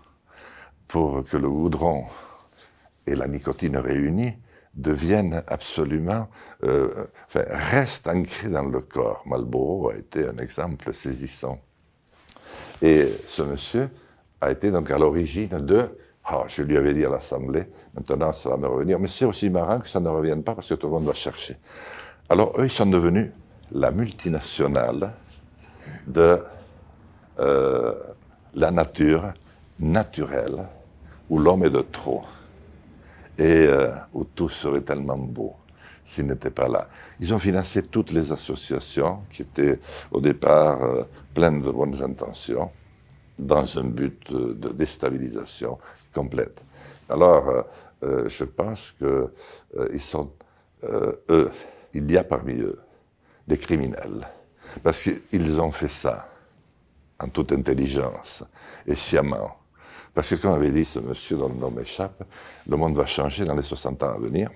pour que le goudron et la nicotine réunis deviennent absolument, euh, enfin, restent ancrés dans le corps. Marlborough a été un exemple saisissant. Et ce monsieur a été donc à l'origine de, oh, je lui avais dit à l'Assemblée, maintenant ça va me revenir, mais c'est aussi marrant que ça ne revienne pas parce que tout le monde va chercher. Alors eux, ils sont devenus la multinationale de euh, la nature naturelle, où l'homme est de trop et euh, où tout serait tellement beau s'il n'était pas là. Ils ont financé toutes les associations qui étaient au départ euh, pleines de bonnes intentions dans un but de, déstabilisation complète. Alors, je pense que ils sont, eux, il y a parmi eux des criminels, parce qu'ils ont fait ça en toute intelligence et sciemment parce que, comme avait dit ce monsieur dont le nom m'échappe, le monde va changer dans les 60 ans à venir.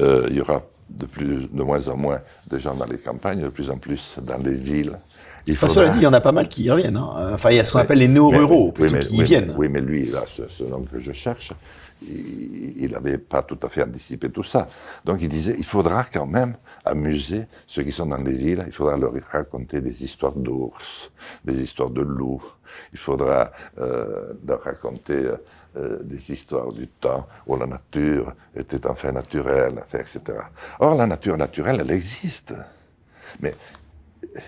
Euh, il y aura de, plus, de moins en moins de gens dans les campagnes, de plus en plus dans les villes. Il faudra... Cela dit, il y en a pas mal qui y reviennent. Hein. Enfin, il y a ce qu'on appelle les néo-ruraux, qui y viennent. oui, mais lui, là, ce nom que je cherche, il n'avait pas tout à fait anticipé tout ça. Donc il disait, il faudra quand même amuser ceux qui sont dans les villes, il faudra leur raconter des histoires d'ours, des histoires de loups, il faudra euh, leur raconter euh, des histoires du temps où la nature était enfin naturelle, etc. Or, la nature naturelle, elle existe. Mais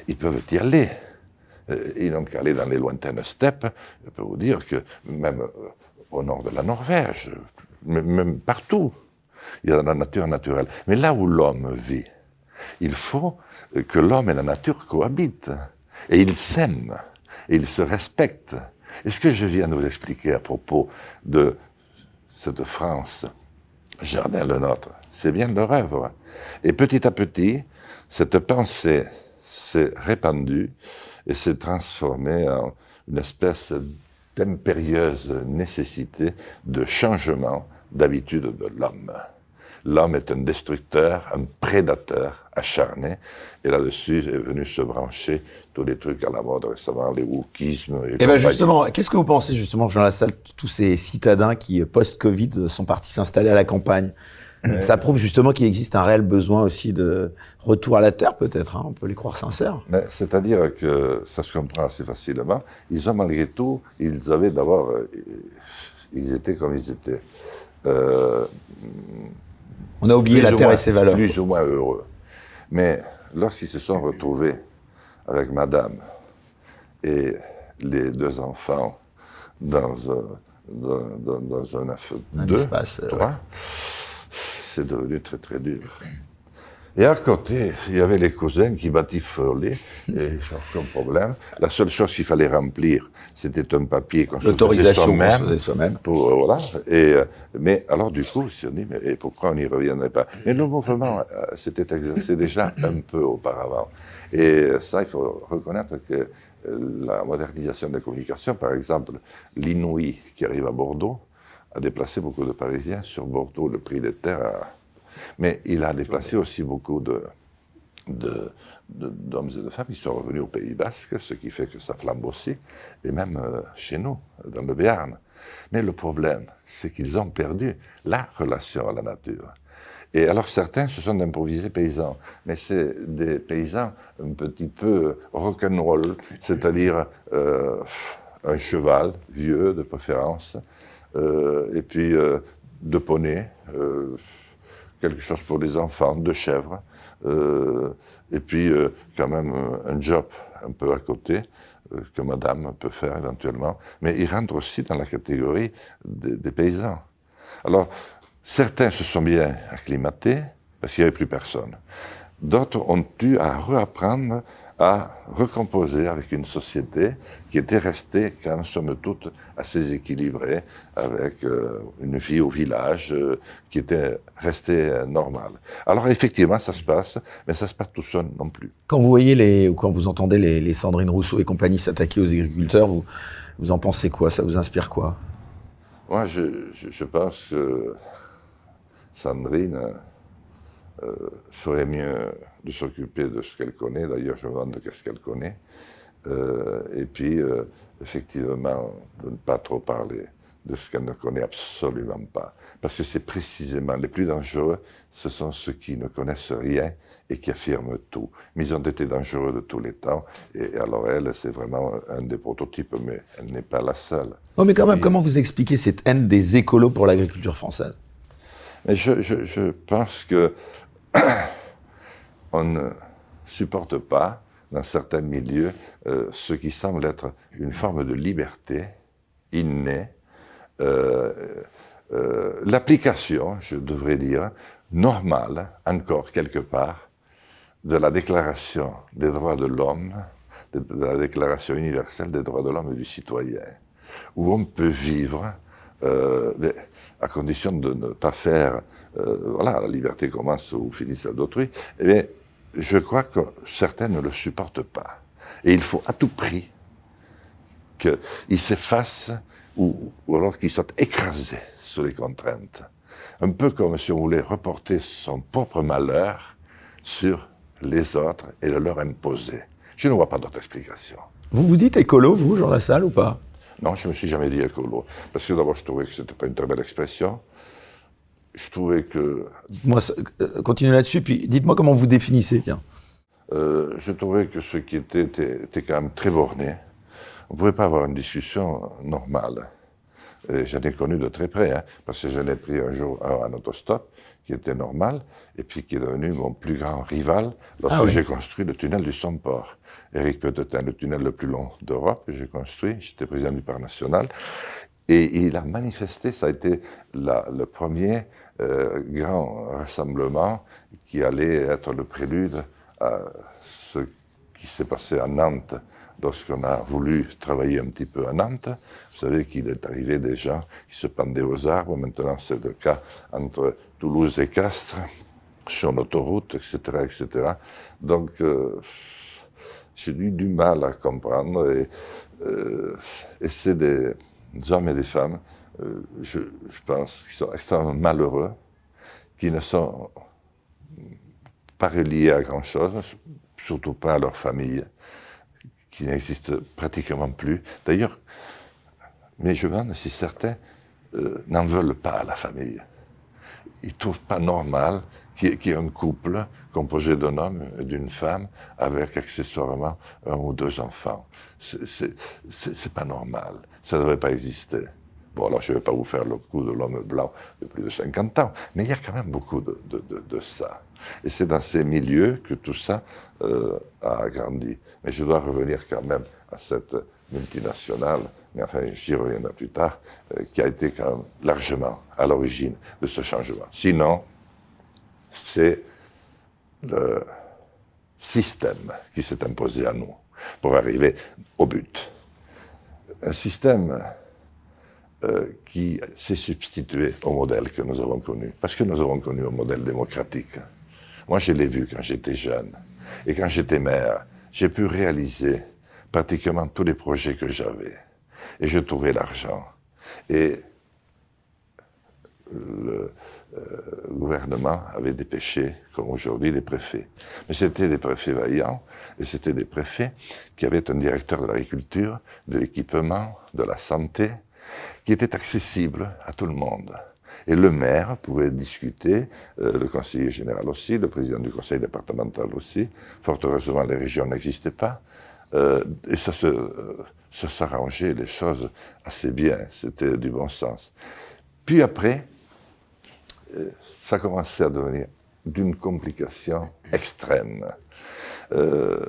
ils peuvent y aller. Euh, ils n'ont qu'à aller dans les lointaines steppes. Je peux vous dire que même au nord de la Norvège, même partout. Il y a la nature naturelle. Mais là où l'homme vit, il faut que l'homme et la nature cohabitent. Et ils s'aiment, et ils se respectent. Et ce que je viens de vous expliquer à propos de cette France, Jardin le nôtre, c'est bien leur œuvre. Et petit à petit, cette pensée s'est répandue et s'est transformée en une espèce d'impérieuse nécessité de changement d'habitude de l'homme. L'homme est un destructeur, un prédateur acharné, et là-dessus est venu se brancher tous les trucs à la mode récemment, les wokismes. Et, et bien justement, qu'est-ce que vous pensez justement, Jean Lassalle, tous ces citadins qui, post-Covid, sont partis s'installer à la campagne? Ça prouve justement qu'il existe un réel besoin aussi de retour à la terre, peut-être. Hein, on peut les croire sincères. Mais c'est-à-dire que ça se comprend assez facilement. Ils ont malgré tout, ils avaient d'abord, euh, ils étaient comme ils étaient. Euh, On a oublié la terre et ses valeurs. Plus ou moins heureux. Mais lorsqu'ils se sont retrouvés avec madame et les deux enfants dans un, dans, dans, un, un espace, euh, c'est devenu très très dur. Et à côté, il y avait les cousins qui batifolaient, et sans aucun problème. La seule chose qu'il fallait remplir, c'était un papier qu'on se faisait soi-même. Soi pour, euh, voilà. Et, euh, mais alors, du coup, on s'est dit, mais pourquoi on n'y reviendrait pas? Mais le mouvement euh, s'était exercé déjà un peu auparavant. Et ça, il faut reconnaître que la modernisation des communications, par exemple, l'Inouï qui arrive à Bordeaux, a déplacé beaucoup de Parisiens sur Bordeaux. Le prix des terres a mais il a déplacé aussi beaucoup de, d'hommes et de femmes qui sont revenus au Pays Basque, ce qui fait que ça flambe aussi, et même euh, chez nous, dans le Béarn. Mais le problème, c'est qu'ils ont perdu la relation à la nature. Et alors certains, ce sont d'improvisés paysans, mais c'est des paysans un petit peu rock'n'roll, c'est-à-dire euh, un cheval vieux de préférence, euh, et puis de poney quelque chose pour les enfants, de chèvres, euh, et puis euh, quand même euh, un job un peu à côté que madame peut faire éventuellement. Mais il rentre aussi dans la catégorie des, des paysans. Alors, certains se sont bien acclimatés parce qu'il n'y avait plus personne. D'autres ont dû à réapprendre à recomposer avec une société qui était restée, quand même, somme toute, assez équilibrée, avec euh, une vie au village euh, qui était restée euh, normale. Alors effectivement, ça se passe, mais ça se passe tout seul non plus. Quand vous voyez les, ou quand vous entendez les, les Sandrine Rousseau et compagnie s'attaquer aux agriculteurs, vous, vous en pensez quoi? Ça vous inspire quoi? Moi, je, je, je, pense que Sandrine ferait mieux de s'occuper de ce qu'elle connaît. D'ailleurs, je demande qu'est-ce qu'elle connaît. Euh, et puis, euh, effectivement, de ne pas trop parler de ce qu'elle ne connaît absolument pas. Parce que c'est précisément les plus dangereux, ce sont ceux qui ne connaissent rien et qui affirment tout. Mais ils ont été dangereux de tous les temps. Et alors elle, c'est vraiment un des prototypes, mais elle n'est pas la seule. Oh, mais quand même, comment vous expliquez cette haine des écolos pour l'agriculture française? Mais je, je, je pense que (coughs) on ne supporte pas, dans certains milieux, euh, ce qui semble être une forme de liberté innée, euh, euh, l'application, je devrais dire, normale, encore quelque part, de la Déclaration des droits de l'homme, de, la Déclaration universelle des droits de l'homme et du citoyen, où on peut vivre à condition de ne pas faire, voilà, la liberté commence ou finit celle d'autrui, eh bien, je crois que certains ne le supportent pas. Et il faut à tout prix qu'ils s'effacent ou, ou, alors qu'ils soient écrasés sous les contraintes. Un peu comme si on voulait reporter son propre malheur sur les autres et le leur imposer. Je ne vois pas d'autre explication. Vous vous dites écolo, vous, Jean Lassalle, ou pas? Non, je ne me suis jamais dit écolo. Parce que d'abord, je trouvais que ce n'était pas une très belle expression je trouvais que. Dites-moi, euh, continuez là-dessus, puis dites-moi comment vous définissez, tiens. Euh, je trouvais que ce qui était, était, quand même très borné. On ne pouvait pas avoir une discussion normale. J'en ai connu de très près, hein, parce que j'en ai pris un jour un en autostop, qui était normal, et puis qui est devenu mon plus grand rival lorsque ah j'ai construit le tunnel du Somport. Éric Petetin, le tunnel le plus long d'Europe que j'ai construit, j'étais président du Parc national, et il a manifesté, ça a été le premier euh, grand rassemblement qui allait être le prélude à ce qui s'est passé à Nantes lorsqu'on a voulu travailler un petit peu à Nantes. Vous savez qu'il est arrivé des gens qui se pendaient aux arbres. Maintenant, c'est le cas entre Toulouse et Castres, sur l'autoroute, etc., etc. Donc, euh, j'ai eu du mal à comprendre. Et, euh, c'est des, hommes et des femmes euh, je, pense, qui sont extrêmement malheureux, qui ne sont pas reliés à grand-chose, surtout pas à leur famille, qui n'existent pratiquement plus. D'ailleurs, mais je me demande si certains euh, n'en veulent pas à la famille. Ils ne trouvent pas normal qu'il y, ait un couple composé d'un homme et d'une femme avec accessoirement un ou deux enfants. C'est pas normal. Ça ne devrait pas exister. Bon, alors je ne vais pas vous faire le coup de l'homme blanc de plus de 50 ans, mais il y a quand même beaucoup de, de, ça. Et c'est dans ces milieux que tout ça euh, a grandi. Mais je dois revenir quand même à cette multinationale, mais enfin j'y reviendrai plus tard, euh, qui a été quand même largement à l'origine de ce changement. Sinon, c'est le système qui s'est imposé à nous pour arriver au but. Un système euh, qui s'est substitué au modèle que nous avons connu, parce que nous avons connu un modèle démocratique. Moi, je l'ai vu quand j'étais jeune, et quand j'étais maire, j'ai pu réaliser pratiquement tous les projets que j'avais, et je trouvais l'argent. Et le gouvernement avait dépêché, comme aujourd'hui, des préfets. Mais c'était des préfets vaillants, et c'était des préfets qui avaient un directeur de l'agriculture, de l'équipement, de la santé, qui était accessible à tout le monde. Et le maire pouvait discuter, euh, le conseiller général aussi, le président du conseil départemental aussi. Fort heureusement, les régions n'existaient pas. Euh, et ça se, s'arrangeait les choses assez bien. C'était du bon sens. Puis après, euh, ça commençait à devenir d'une complication extrême. Euh,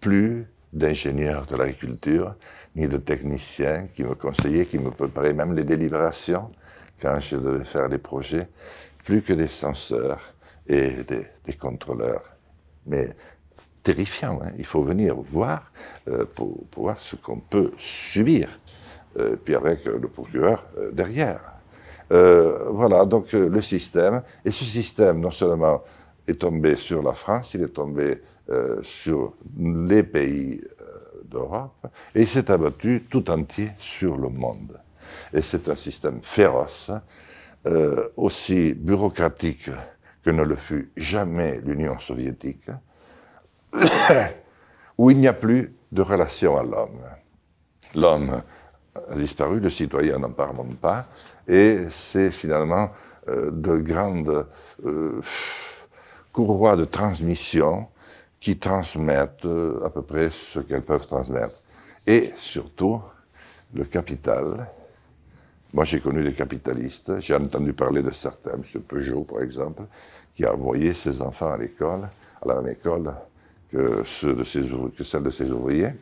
plus d'ingénieurs de l'agriculture, ni de techniciens qui me conseillaient, qui me préparaient même les délibérations quand je devais faire les projets, plus que des censeurs et des, contrôleurs. Mais terrifiant, hein. il faut venir voir euh, pour, voir ce qu'on peut subir, euh, puis avec le procureur euh, voilà, donc le système, et ce système non seulement est tombé sur la France, il est tombé sur les pays d'Europe, et il s'est abattu tout entier sur le monde. Et c'est un système féroce, euh, aussi bureaucratique que ne le fut jamais l'Union soviétique, (coughs) où il n'y a plus de relation à l'homme. L'homme a disparu, le citoyen n'en parle pas, et c'est finalement euh, de grandes euh, courroies de transmission qui transmettent euh, à peu près ce qu'elles peuvent transmettre. Et surtout, le capital. Moi, j'ai connu des capitalistes. J'ai entendu parler de certains, M. Peugeot, par exemple, qui a envoyé ses enfants à l'école, à la même école que, ceux de ses, que celle de ses ouvriers.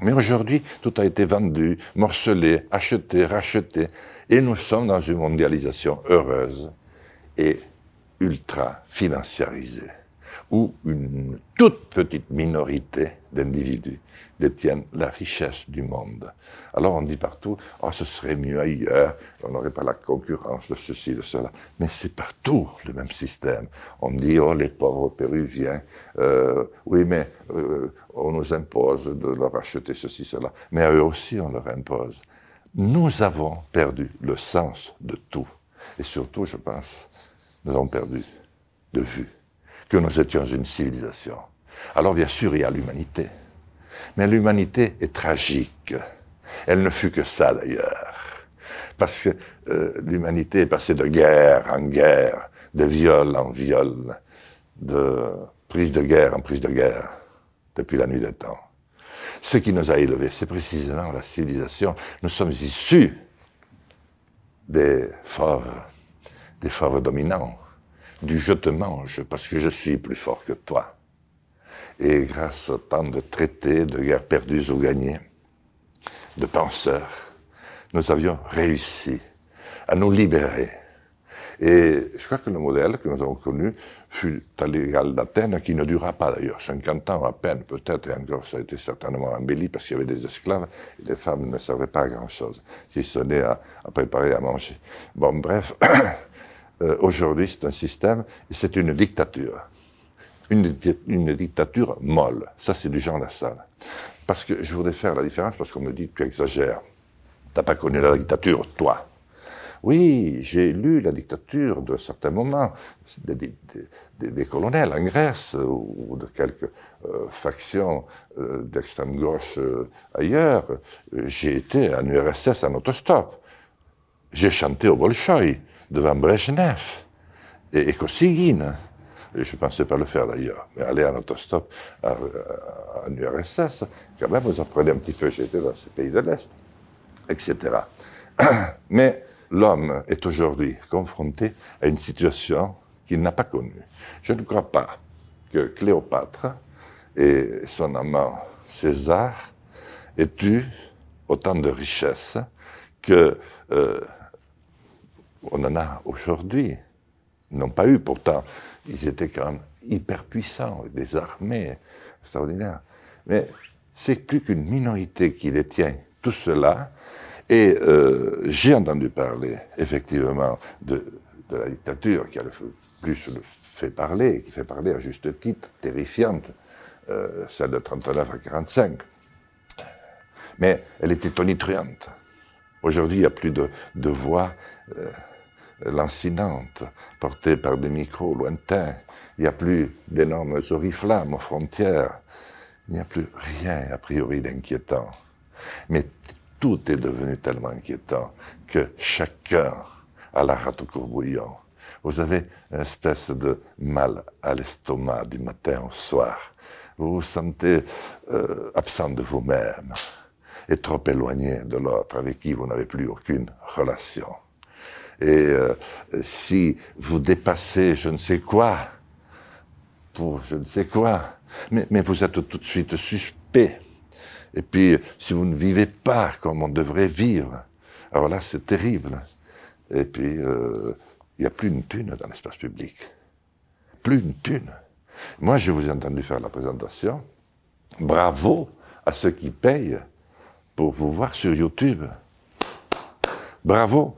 Mais aujourd'hui, tout a été vendu, morcelé, acheté, racheté. Et nous sommes dans une mondialisation heureuse et ultra financiarisée où une toute petite minorité d'individus détiennent la richesse du monde. Alors on dit partout, oh, ce serait mieux ailleurs, on n'aurait pas la concurrence de ceci, de cela. Mais c'est partout le même système. On dit, oh, les pauvres péruviens, euh, oui, mais euh, on nous impose de leur acheter ceci, cela. Mais à eux aussi, on leur impose. Nous avons perdu le sens de tout. Et surtout, je pense, nous avons perdu de vue que nous étions une civilisation. Alors bien sûr, il y a l'humanité. Mais l'humanité est tragique. Elle ne fut que ça d'ailleurs. Parce que euh, l'humanité est passée de guerre en guerre, de viol en viol, de prise de guerre en prise de guerre, depuis la nuit des temps. Ce qui nous a élevés, c'est précisément la civilisation. Nous sommes issus des fauves, des fauves dominants du je te mange parce que je suis plus fort que toi. Et grâce à tant de traités, de guerres perdues ou gagnées, de penseurs, nous avions réussi à nous libérer. Et je crois que le modèle que nous avons connu fut à l'égal d'Athènes, qui ne dura pas d'ailleurs, 50 ans à peine peut-être, et encore ça a été certainement embelli parce qu'il y avait des esclaves, et les femmes ne servaient pas grand-chose, si ce n'est à, à préparer à manger. Bon, bref, (clears throat) Euh, aujourd'hui, c'est un système, c'est une dictature. Une, dictature molle. Ça, c'est du genre Lassalle. Parce que je voudrais faire la différence, parce qu'on me dit, tu exagères. T'as pas connu la dictature, toi. Oui, j'ai lu la dictature de certains moments, des, colonels en Grèce ou de quelques euh, factions euh, d'extrême gauche ailleurs. J'ai été en URSS en autostop. J'ai chanté au Bolchoï devant Brezhnev et, et Kosygin. je ne pensais pas le faire d'ailleurs, mais aller en autostop en URSS, quand même, vous apprenez un petit peu, j'étais dans ces pays de l'Est, etc. (clears throat) Mais l'homme est aujourd'hui confronté à une situation qu'il n'a pas connue. Je ne crois pas que Cléopâtre et son amant César aient eu autant de richesses que euh, on en a aujourd'hui. N'ont pas eu, pourtant, ils étaient quand même hyper puissants, des armées extraordinaires. Mais c'est plus qu'une minorité qui détient tout cela. Et euh, j'ai entendu parler, effectivement, de, la dictature qui a le plus fait parler, qui fait parler à juste titre, terrifiante, euh, celle de 39 à 45. Mais elle était tonitruante. Aujourd'hui, il n'y a plus de, voix euh, lancinantes portées par des micros lointains. Il n'y a plus d'énormes oriflammes aux frontières. Il n'y a plus rien, a priori, d'inquiétant. Mais tout est devenu tellement inquiétant que chacun a la rate au courbouillon. Vous avez une espèce de mal à l'estomac du matin au soir. Vous vous sentez euh, absent de vous-même et trop éloigné de l'autre avec qui vous n'avez plus aucune relation. Et euh, si vous dépassez je ne sais quoi, pour je ne sais quoi, mais, mais vous êtes tout de suite suspect. Et puis, si vous ne vivez pas comme on devrait vivre, alors là, c'est terrible. Et puis, euh, il n'y a plus une thune dans l'espace public. Plus une thune. Moi, je vous ai entendu faire la présentation. Bravo à ceux qui payent pour vous voir sur YouTube. Bravo.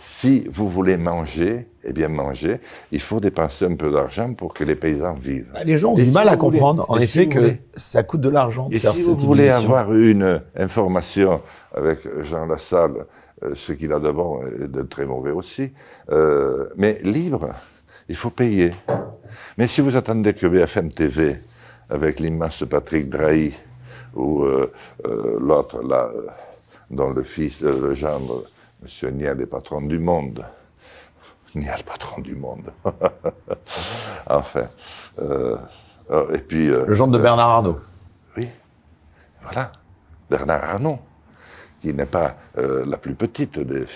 Si vous voulez manger, eh bien manger, il faut dépenser un peu d'argent pour que les paysans vivent. Bah, les gens ont du mal à comprendre, en effet, que ça coûte de l'argent. Et si vous voulez avoir une information avec Jean Lassalle, euh, ce qu'il a de bon et de très mauvais aussi, euh, mais libre, il faut payer. Mais si vous attendez que BFM TV, avec l'immense Patrick Drahi, ou euh, l'autre, là, dont le fils, le gendre, Monsieur Niel est patron du monde. (laughs) Niel, patron du monde. (laughs) enfin. Euh, et puis. Euh, le genre de Bernard Arnault. Oui. Voilà. Bernard Arnault, qui n'est pas euh, la plus petite des,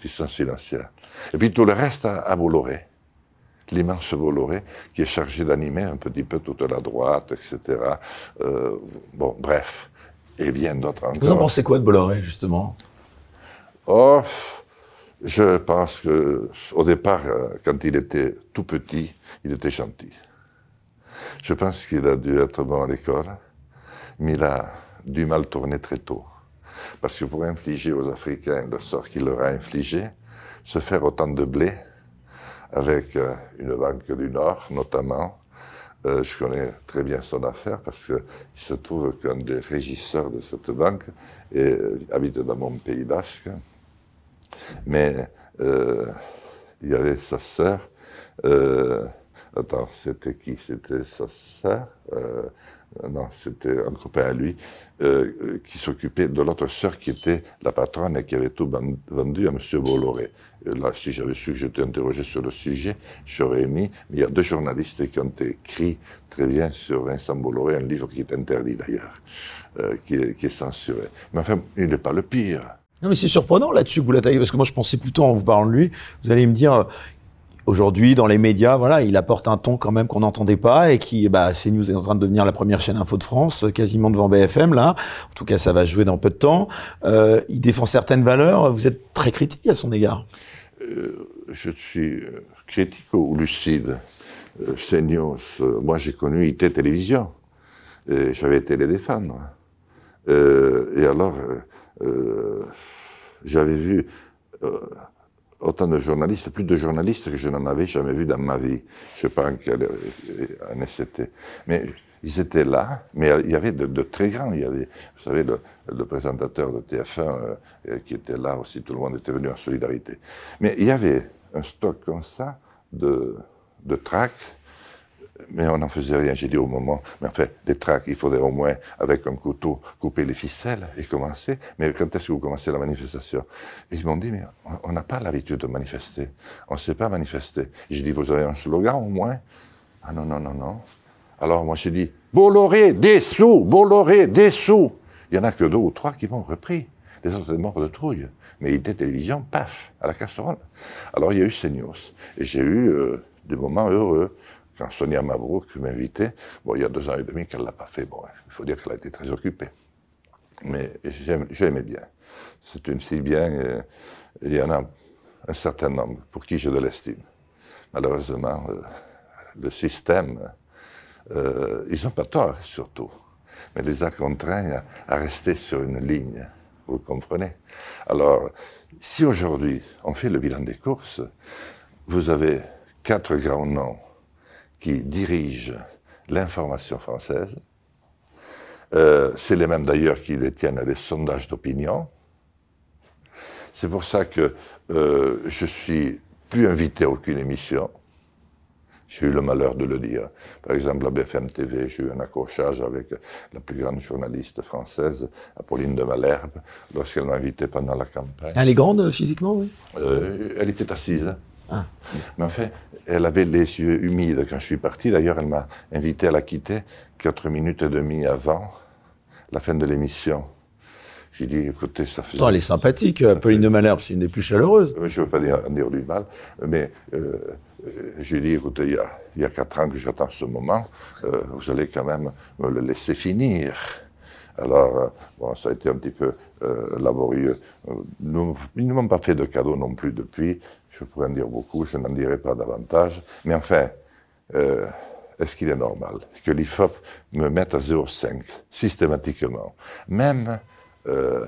puissances financières. Et puis tout le reste à, Bolloré. L'immense Bolloré, qui est chargé d'animer un petit peu toute la droite, etc. bon, bref. Et bien d'autres encore. Vous en pensez quoi de Bolloré, justement? Oh, je pense que au départ, euh, quand il était tout petit, il était gentil. Je pense qu'il a dû être bon à l'école, mais il a du mal tourner très tôt. Parce que pour infliger aux Africains le sort qu'il leur a infligé, se faire autant de blé, avec euh, une banque du Nord notamment, euh, je connais très bien son affaire parce qu'il se trouve qu'un des régisseurs de cette banque est, habite dans mon pays basque. Mais euh, il y avait sa sœur. Euh, attends, c'était qui? C'était sa sœur euh, Non, c'était un copain à lui qui s'occupait de l'autre sœur qui était la patronne et qui avait tout vendu à M. Bolloré. là, si j'avais su que j'étais interrogé sur le sujet, j'aurais mis. Mais il y a deux journalistes qui ont écrit très bien sur Vincent Bolloré, un livre qui est interdit d'ailleurs, qui, qui, est censuré. Mais enfin, il n'est pas le pire. Non, mais c'est surprenant là-dessus que vous l'attaquez, parce que moi je pensais plutôt en vous parlant de lui, vous allez me dire, aujourd'hui dans les médias, voilà, il apporte un ton quand même qu'on n'entendait pas et qui, bah, CNews est en train de devenir la première chaîne info de France, quasiment devant BFM là. En tout cas, ça va jouer dans peu de temps. Euh, il défend certaines valeurs. Vous êtes très critique à son égard. Euh, je suis euh, critique ou lucide. Euh, CNews, euh, moi j'ai connu IT Télévision. J'avais été les défendre. et alors euh, j'avais vu euh, autant de journalistes, plus de journalistes que je n'en avais jamais vu dans ma vie. Je sais pas en quelle année c'était. Mais ils étaient là, mais il y avait de, très grands. Il y avait, vous savez, le, présentateur de TF1 euh, qui était là aussi, tout le monde était venu en solidarité. Mais il y avait un stock comme ça de, de tracts mais on n'en faisait rien. J'ai dit au moment, mais en fait, des tracts, il faudrait au moins, avec un couteau, couper les ficelles et commencer. Mais quand est-ce que vous commencez la manifestation? Ils m'ont dit, mais on n'a pas l'habitude de manifester. On ne sait pas manifester. J'ai dit, vous avez un slogan au moins? Ah non, non, non, non. Alors moi j'ai dit, Bolloré, des sous, Bolloré, des sous. Il y en a que deux ou trois qui m'ont repris. Les autres étaient morts de trouille. Mais était télévision, paf, à la casserole. Alors il y a eu CNews. Et j'ai eu euh, des moments heureux. Quand Sonia Mabrouk m'invitait, bon, il y a deux ans et demi qu'elle ne l'a pas fait. Bon, il faut dire qu'elle a été très occupée. Mais j'aimais bien. C'est une fille bien. Et, il y en a un certain nombre pour qui j'ai de l'estime. Malheureusement, euh, le système, euh, ils n'ont pas tort surtout, mais les a contraints à, rester sur une ligne. Vous comprenez Alors, si aujourd'hui on fait le bilan des courses, vous avez quatre grands noms qui dirigent l'information française. Euh, c'est les mêmes d'ailleurs qui détiennent les sondages d'opinion. C'est pour ça que euh, je suis plus invité à aucune émission. J'ai eu le malheur de le dire. Par exemple, à BFM TV, j'ai eu un accrochage avec la plus grande journaliste française, Apolline de Malherbe, lorsqu'elle m'a invité pendant la campagne. Elle est grande physiquement, oui? Euh, Elle était assise. Ah. Mais enfin, elle avait les yeux humides quand je suis parti. D'ailleurs, elle m'a invité à la quitter quatre minutes et demie avant la fin de l'émission. J'ai dit, écoutez, ça fait... elle est sympathique, Pauline de Malherbe, c'est une des plus chaleureuses. Je ne veux pas dire, dire, du mal, mais euh, j'ai dit, écoutez, il y, a, il y a quatre ans que j'attends ce moment, euh, vous allez quand même me le laisser finir. Alors, euh, bon, ça a été un petit peu euh, laborieux. Nous, ils ne m'ont pas fait de cadeau non plus depuis. Je pourrais en dire beaucoup, je n'en dirai pas davantage. Mais enfin, est-ce qu'il est normal que l'IFOP me mette à 0,5 systématiquement? Même euh,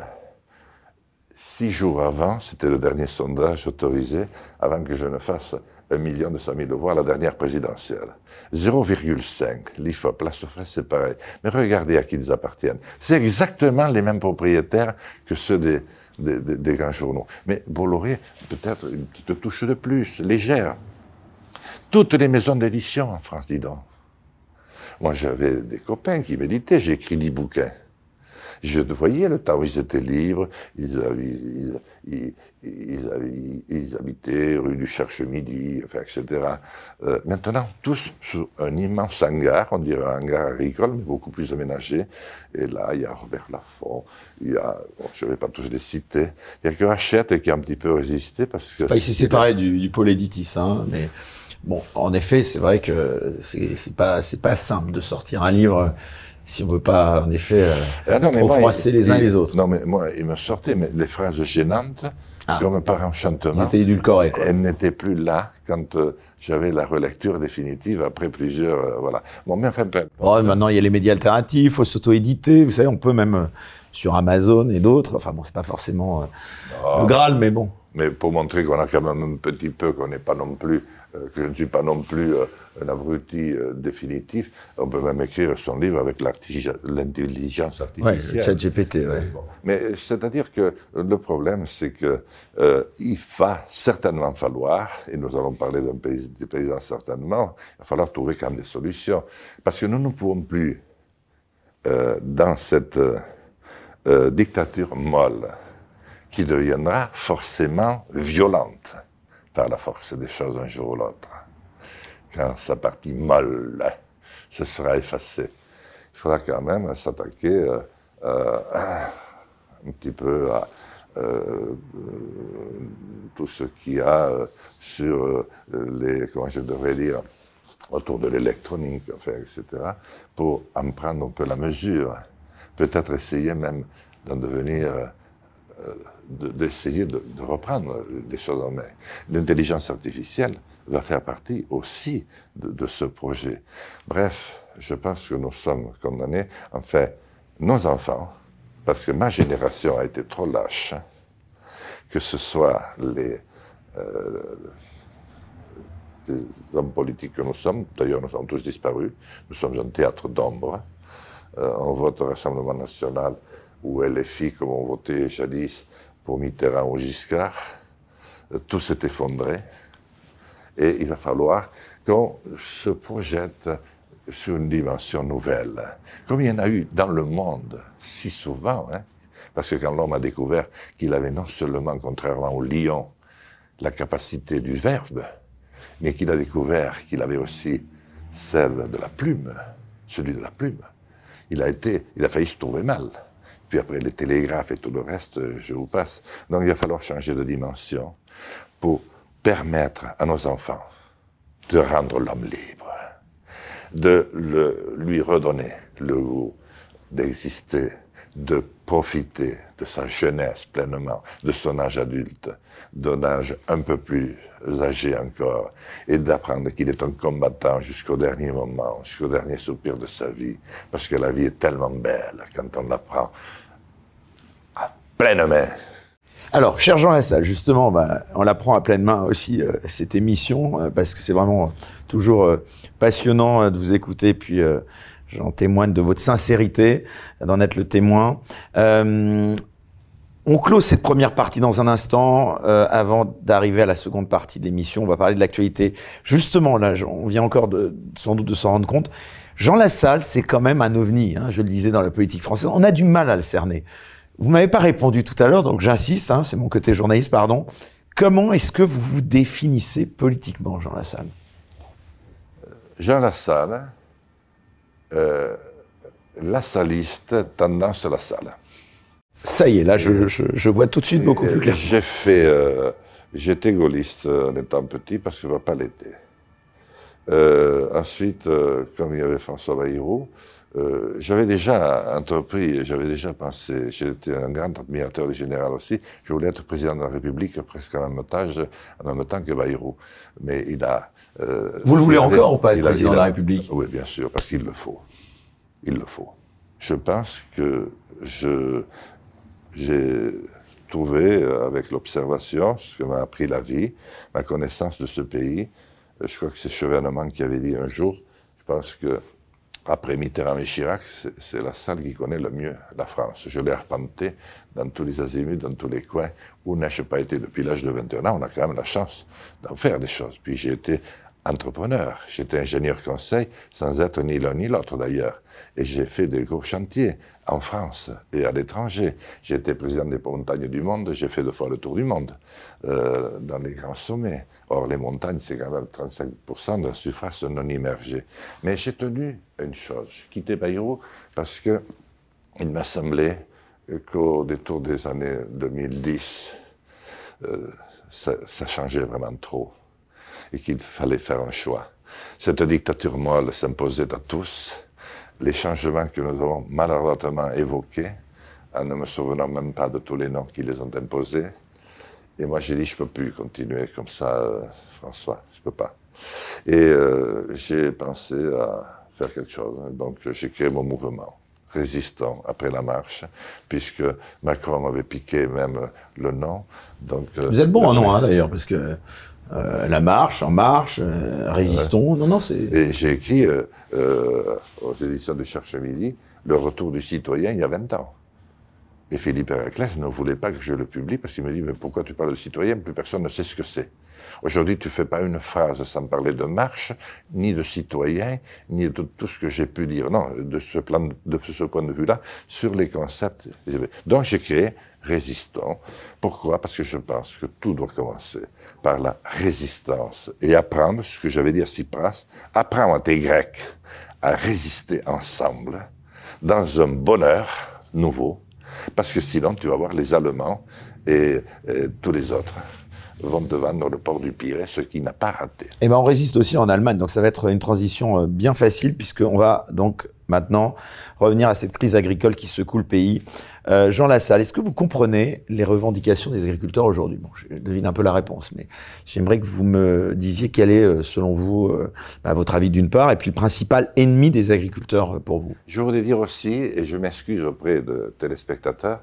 six jours avant, c'était le dernier sondage autorisé, avant que je ne fasse un million de cent mille voix à la dernière présidentielle. 0,5. L'IFOP, la Sofres, c'est pareil. Mais regardez à qui ils appartiennent. C'est exactement les mêmes propriétaires que ceux des, des, des grands journaux. Mais Bolloré, peut-être une petite touche de plus, légère. Toutes les maisons d'édition en France, dis donc. Moi, j'avais des copains qui méditaient, j'ai écrit dix bouquins. Je voyais le temps où ils étaient libres, ils, ils, habitaient rue du Cherche-Midi, enfin, etc. Euh, maintenant, tous sous un immense hangar, on dirait un hangar agricole, mais beaucoup plus aménagé. Et là, il y a Robert Laffont, il y a, je ne vais pas tous les citer, il y a que Hachette qui a un petit peu résisté parce que... Enfin, il s'est séparé du, du pôle Editis, hein, mais... Bon, en effet, c'est vrai que c'est pas c'est pas simple de sortir un livre si on veut pas, en effet, euh, ah trop froisser les uns les autres. Non, mais moi, il me sortait mais les phrases gênantes, ah. comme par enchantement. Ils étaient édulcorés, quoi. Elles n'étaient plus là quand euh, j'avais la relecture définitive après plusieurs, euh, voilà. Bon, mais enfin, oh, maintenant, il y a les médias alternatifs, faut s'auto-éditer, vous savez, on peut même sur Amazon et d'autres. Enfin bon, c'est pas forcément ah. le Graal, mais bon. Mais pour montrer qu'on a quand même un petit peu, qu'on n'est pas non plus euh, que je ne suis pas non plus euh, un abruti euh, définitif. On peut même écrire son livre avec l'intelligence artificielle. Oui, GPT, oui. Mais c'est-à-dire que le problème, c'est que il va certainement falloir, et nous allons parler d'un pays, des paysans certainement, il va falloir trouver quand même des solutions. Parce que nous ne pouvons plus, dans cette dictature molle, qui deviendra forcément violente, par la force des choses un jour ou l'autre. Quand sa partie molle se sera effacée, il faudra quand même s'attaquer euh, euh, un petit peu à euh, tout ce qu'il y a sur les, comment je devrais dire, autour de l'électronique, enfin, etc., pour en prendre un peu la mesure. Peut-être essayer même d'en devenir d'essayer de, reprendre des choses en main. L'intelligence artificielle va faire partie aussi de, ce projet. Bref, je pense que nous sommes condamnés, enfin, nos enfants, parce que ma génération a été trop lâche, que ce soit les, euh, hommes politiques que nous sommes, d'ailleurs nous sommes tous disparus, nous sommes un théâtre d'ombre, euh, on vote au Rassemblement national où LFI, comme on votait jadis, pour Mitterrand ou Giscard, tout s'est effondré. Et il va falloir qu'on se projette sur une dimension nouvelle, comme il y en a eu dans le monde si souvent. Hein. parce que quand l'homme a découvert qu'il avait non seulement, contrairement au lion, la capacité du verbe, mais qu'il a découvert qu'il avait aussi celle de la plume, celui de la plume, il a été, il a failli se trouver mal Puis après les télégraphes et tout le reste, je vous passe. Donc il va falloir changer de dimension pour permettre à nos enfants de rendre l'homme libre, de le, lui redonner le goût d'exister, de profiter de sa jeunesse pleinement, de son âge adulte, d'un âge un peu plus âgé encore, et d'apprendre qu'il est un combattant jusqu'au dernier moment, jusqu'au dernier soupir de sa vie, parce que la vie est tellement belle quand on l'apprend à pleine main. Alors, cher Jean Lassalle, justement, bah, on la prend à pleine main aussi, euh, cette émission, euh, parce que c'est vraiment toujours euh, passionnant de vous écouter, puis j'en témoigne de votre sincérité, d'en être le témoin. on close cette première partie dans un instant, avant d'arriver à la seconde partie de l'émission. On va parler de l'actualité. Justement, là, on vient encore sans doute de s'en rendre compte. Jean Lassalle, c'est quand même un ovni, hein, je le disais dans la politique française. On a du mal à le cerner. Vous m'avez pas répondu tout à l'heure, donc j'insiste, hein, c'est mon côté journaliste, pardon. Comment est-ce que vous vous définissez politiquement, Jean Lassalle? Jean Lassalle, euh, lassaliste, tendance Lassalle. Ça y est, là, je, je, vois tout de suite beaucoup plus clair. J'ai fait, euh, j'étais gaulliste en étant petit parce que pas l'été. Euh, ensuite, euh, comme il y avait François Bayrou, euh, j'avais déjà entrepris, j'avais déjà pensé, j'étais un grand admirateur du général aussi, je voulais être président de la République presque en même temps, en même temps que Bayrou. Mais il a... Euh, Vous le voulez encore ou pas être président de la République? Oui, bien sûr, parce qu'il le faut. Il le faut. Je pense que je j'ai trouvé, euh, avec l'observation, ce que m'a appris la vie, ma connaissance de ce pays, je crois que c'est Chevènement qui avait dit un jour, je pense que après Mitterrand et Chirac, c'est la salle qui connaît le mieux la France. Je l'ai arpenté dans tous les azimuts, dans tous les coins. Où n'ai-je pas été depuis l'âge de 21 ans? On a quand même la chance d'en faire des choses. Puis j'ai été entrepreneur. J'étais ingénieur conseil sans être ni l'un ni l'autre d'ailleurs. Et j'ai fait des gros chantiers en France et à l'étranger. Été président des montagnes du monde, j'ai fait deux fois le tour du monde euh, dans les grands sommets. Or, les montagnes, c'est quand même 35% de la surface non immergée. Mais j'ai tenu une chose, j'ai quitté Bayrou parce que il m'a semblé qu'au détour des années 2010, euh, ça changeait vraiment trop et qu'il fallait faire un choix. Cette dictature molle s'imposait à tous. Les changements que nous avons malheureusement évoqués, en ne me souvenant même pas de tous les noms qui les ont imposés. Et moi, j'ai dit, je peux plus continuer comme ça, euh, François, je peux pas. Et euh, j'ai pensé à faire quelque chose. Donc, j'ai créé mon mouvement résistant après la marche, puisque Macron m'avait piqué même le nom. Donc, euh, Vous êtes bon en nom, hein, d'ailleurs, parce que euh, la marche, en marche, euh, résistons. Non, non, c'est. Et j'ai écrit euh, aux éditions de Cherche Midi le retour du citoyen il y a 20 ans. Et Philippe Héraclès ne voulait pas que je le publie parce qu'il me dit mais pourquoi tu parles de citoyen? Plus personne ne sait ce que c'est. Aujourd'hui, tu fais pas une phrase sans parler de marche, ni de citoyen, ni de tout ce que j'ai pu dire. Non, de ce, plan, de ce point de vue-là, sur les concepts. Donc j'ai créé Résistons. Pourquoi? Parce que je pense que tout doit commencer par la résistance et apprendre ce que j'avais dit à Cypras, apprendre à tes Grecs à résister ensemble dans un bonheur nouveau, parce que sinon tu vas voir les Allemands et, tous les autres vont devant dans le port du Pirée, ce qui n'a pas raté. Et eh ben on résiste aussi en Allemagne, donc ça va être une transition euh, bien facile puisqu'on va donc maintenant revenir à cette crise agricole qui secoue le pays. Euh, Jean Lassalle, est-ce que vous comprenez les revendications des agriculteurs aujourd'hui? Bon, je devine un peu la réponse, mais j'aimerais que vous me disiez quel est, euh, selon vous, euh, bah, votre avis d'une part, et puis le principal ennemi des agriculteurs pour vous? Je voudrais dire aussi, et je m'excuse auprès de téléspectateurs,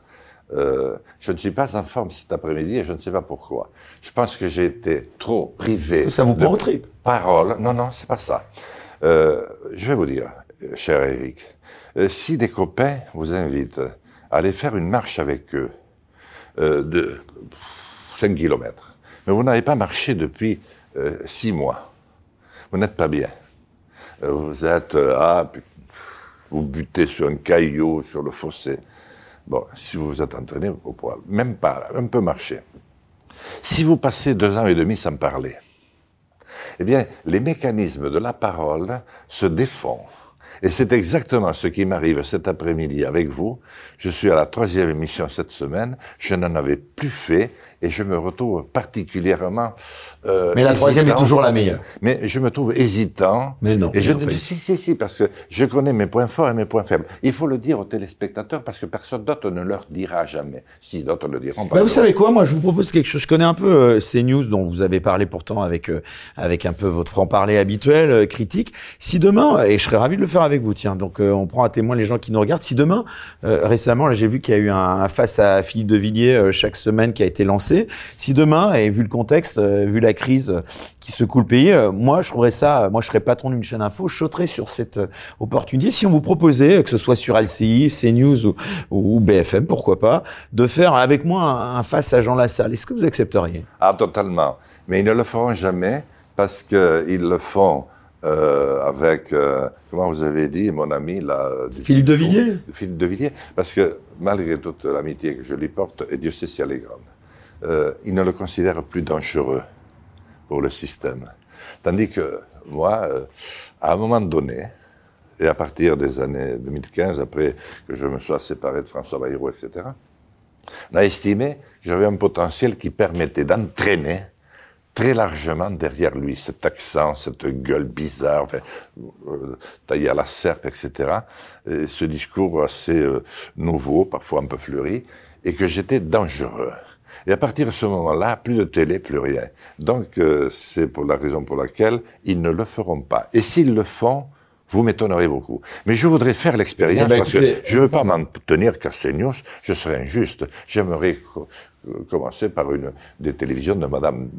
euh, je ne suis pas en forme cet après-midi et je ne sais pas pourquoi. Je pense que j'ai été trop privé. Que ça vous prend au Parole. Non, non, c'est pas ça. Euh, je vais vous dire, cher Eric, euh, si des copains vous invitent à aller faire une marche avec eux de 5 km, mais vous n'avez pas marché depuis 6 mois, vous n'êtes pas bien. vous êtes, ah, vous butez sur un caillou, sur le fossé. Bon, si vous vous êtes entraîné, vous pourrez même pas, un peu marcher. Si vous passez deux ans et demi sans parler, eh bien, les mécanismes de la parole se défont Et c'est exactement ce qui m'arrive cet après-midi avec vous. Je suis à la troisième émission cette semaine. Je n'en avais plus fait et je me retrouve particulièrement. Euh, mais la troisième est toujours la meilleure. Mais je me trouve hésitant. Mais non. Et je ne si si si parce que je connais mes points forts et mes points faibles. Il faut le dire aux téléspectateurs parce que personne d'autre ne leur dira jamais. Si d'autres le diront. Bah, vous savez quoi Moi, je vous propose quelque chose. Je connais un peu euh, ces news dont vous avez parlé pourtant avec euh, avec un peu votre franc parler habituel, euh, critique. Si demain, et je serais ravi de le faire avec vous, tiens. Donc, on prend à témoin les gens qui nous regardent. Si demain, récemment, j'ai vu qu'il y a eu un, un face à Philippe de Villiers chaque semaine qui a été lancé si demain, et vu le contexte, euh, vu la crise qui secoue le pays, euh, moi, je trouverais ça, moi, je serais patron d'une chaîne info, je sauterais sur cette euh, opportunité. Si on vous proposait, que ce soit sur LCI, CNews ou, ou BFM, pourquoi pas, de faire avec moi un, face à Jean Lassalle, est-ce que vous accepteriez? Ah, totalement. Mais ils ne le feront jamais parce qu'ils le font avec, comment vous avez dit, mon ami là, Philippe de Villiers. Philippe de Villiers, parce que malgré toute l'amitié que je lui porte, et Dieu sait si elle est grande, euh, ils ne le considèrent plus dangereux pour le système. Tandis que moi, euh, à un moment donné, et à partir des années 2015, après que je me sois séparé de François Bayrou, etc., on a estimé que j'avais un potentiel qui permettait d'entraîner très largement derrière lui cet accent, cette gueule bizarre, euh, taillée à la serpe, etc. Et ce discours assez euh, nouveau, parfois un peu fleuri, et que j'étais dangereux. Et à partir de ce moment-là, plus de télé, plus rien. Donc, euh, c'est pour la raison pour laquelle ils ne le feront pas. Et s'ils le font, vous m'étonnerez beaucoup. Mais je voudrais faire l'expérience eh ben, parce que je ne veux pas m'en tenir qu'à CNews, je serais injuste. J'aimerais commencer par une des télévisions de Madame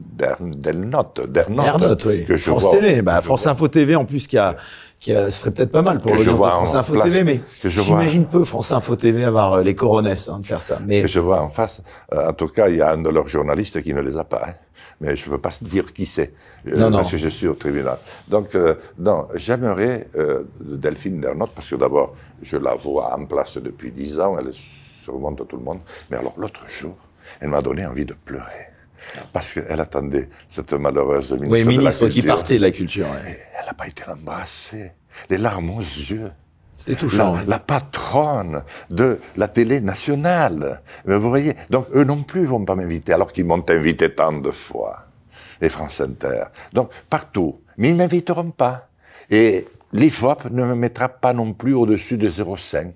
Delnotte, Dernotte, oui. que je France Télé, bah, France Info TV en plus qui a qui a, serait peut-être pas mal pour le France Info TV, mais j'imagine peu France Info TV avoir euh, les coronesses hein, de faire ça. Mais que je vois en face, euh, en tout cas, il y a un de leurs journalistes qui ne les a pas. Hein. Mais je ne veux pas (laughs) dire qui c'est, euh, parce que je suis au tribunal. Donc, non, j'aimerais Delphine Dernotte, parce que d'abord, je la vois en place depuis dix ans, elle surmonte tout le monde. Mais alors, l'autre jour, elle m'a donné envie de pleurer. Parce qu'elle attendait cette malheureuse ministre, oui, ministre qui partait de la culture. Elle n'a pas été l'embrasser. Les larmes aux yeux. C'était touchant. La, la, patronne de la télé nationale. Mais vous voyez, donc eux non plus vont pas m'inviter, alors qu'ils m'ont invité tant de fois. Les France Inter. Donc partout. Mais ils m'inviteront pas. Et l'IFOP ne me mettra pas non plus au-dessus de 0,5.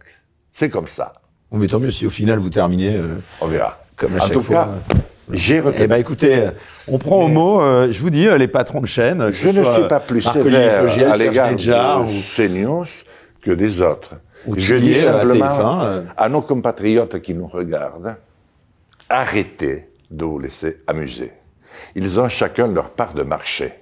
C'est comme ça. On mais tant mieux si au final vous terminez. Euh, On verra. Comme à en tout cas, j'ai Eh ben écoutez, on prend au mot. Euh, je vous dis, euh, les patrons de chaîne. Je ne suis pas plus sévère à l'égard de ou... CNews que des autres. je dis simplement euh. à nos compatriotes qui nous regardent, arrêtez de vous laisser amuser. Ils ont chacun leur part de marché.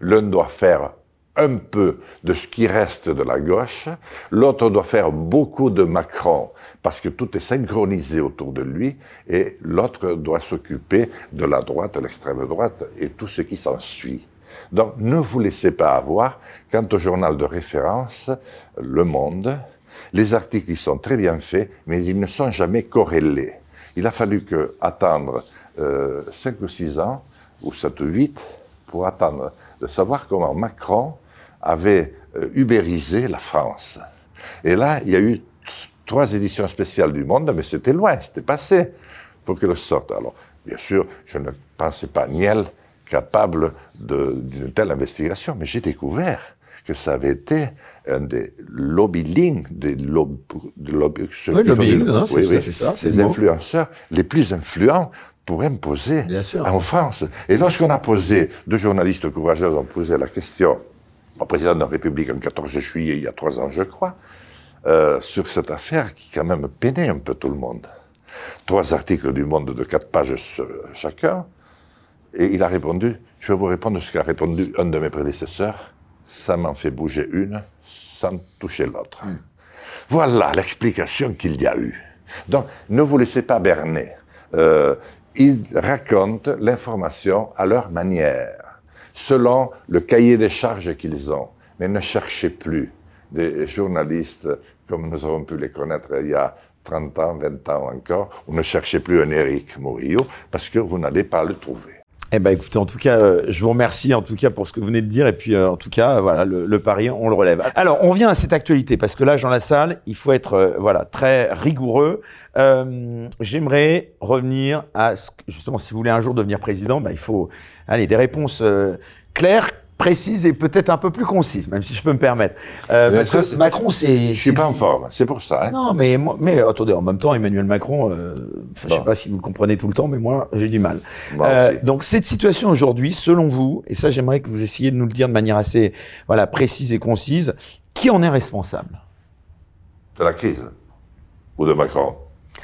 L'un doit faire un peu de ce qui reste de la gauche, l'autre doit faire beaucoup de Macron parce que tout est synchronisé autour de lui, et l'autre doit s'occuper de la droite, l'extrême droite et tout ce qui s'ensuit. Donc ne vous laissez pas avoir. Quant au journal de référence, Le Monde, les articles ils sont très bien faits, mais ils ne sont jamais corrélés. Il a fallu attendre euh, 5 ou 6 ans, ou 7 ou 8, pour attendre de savoir comment Macron avait euh, ubérisé la France. Et là, il y a eu trois éditions spéciales du Monde, mais c'était loin, c'était passé pour qu'elle sorte. Alors, bien sûr, je ne pensais pas Niel capable d'une telle investigation, mais j'ai découvert que ça avait été un des lobbying, des lobby, de lobby, oui, lobbying, oui, fait ça, les influenceurs les plus influents pour imposer en France. Et lorsqu'on a posé, deux journalistes courageux ont posé la question président de la République le 14 juillet, il y a trois ans, je crois, euh, sur cette affaire qui quand même peinait un peu tout le monde. Trois articles du Monde de quatre pages chacun, et il a répondu, je vais vous répondre ce qu'a répondu un de mes prédécesseurs, ça m'en fait bouger une sans toucher l'autre. Hmm. Voilà l'explication qu'il y a eu. Donc, ne vous laissez pas berner. Euh, ils racontent l'information à leur manière, selon le cahier des charges qu'ils ont. Mais ne cherchez plus des journalistes comme nous avons pu les connaître il y a 30 ans, 20 ans encore. Vous ne cherchez plus un Éric Morillo parce que vous n'allez pas le trouver. Eh ben, écoutez, en tout cas, euh, je vous remercie en tout cas pour ce que vous venez de dire. Et puis, euh, en tout cas, voilà, le, le, pari, on le relève. Alors, on vient à cette actualité parce que là, dans la salle, il faut être, euh, voilà, très rigoureux. J'aimerais revenir à ce que, justement, si vous voulez un jour devenir président, ben, il faut, allez, des réponses claires précise et peut-être un peu plus concise, même si je peux me permettre. Euh, parce que Macron, c'est. Je suis pas en forme, c'est pour ça. Hein. Non, mais mais attendez, en même temps, Emmanuel Macron, euh, je sais pas si vous le comprenez tout le temps, mais moi, j'ai du mal. Euh, donc cette situation aujourd'hui, selon vous, et ça, j'aimerais que vous essayiez de nous le dire de manière assez, voilà, précise et concise, qui en est responsable? De la crise ou de Macron?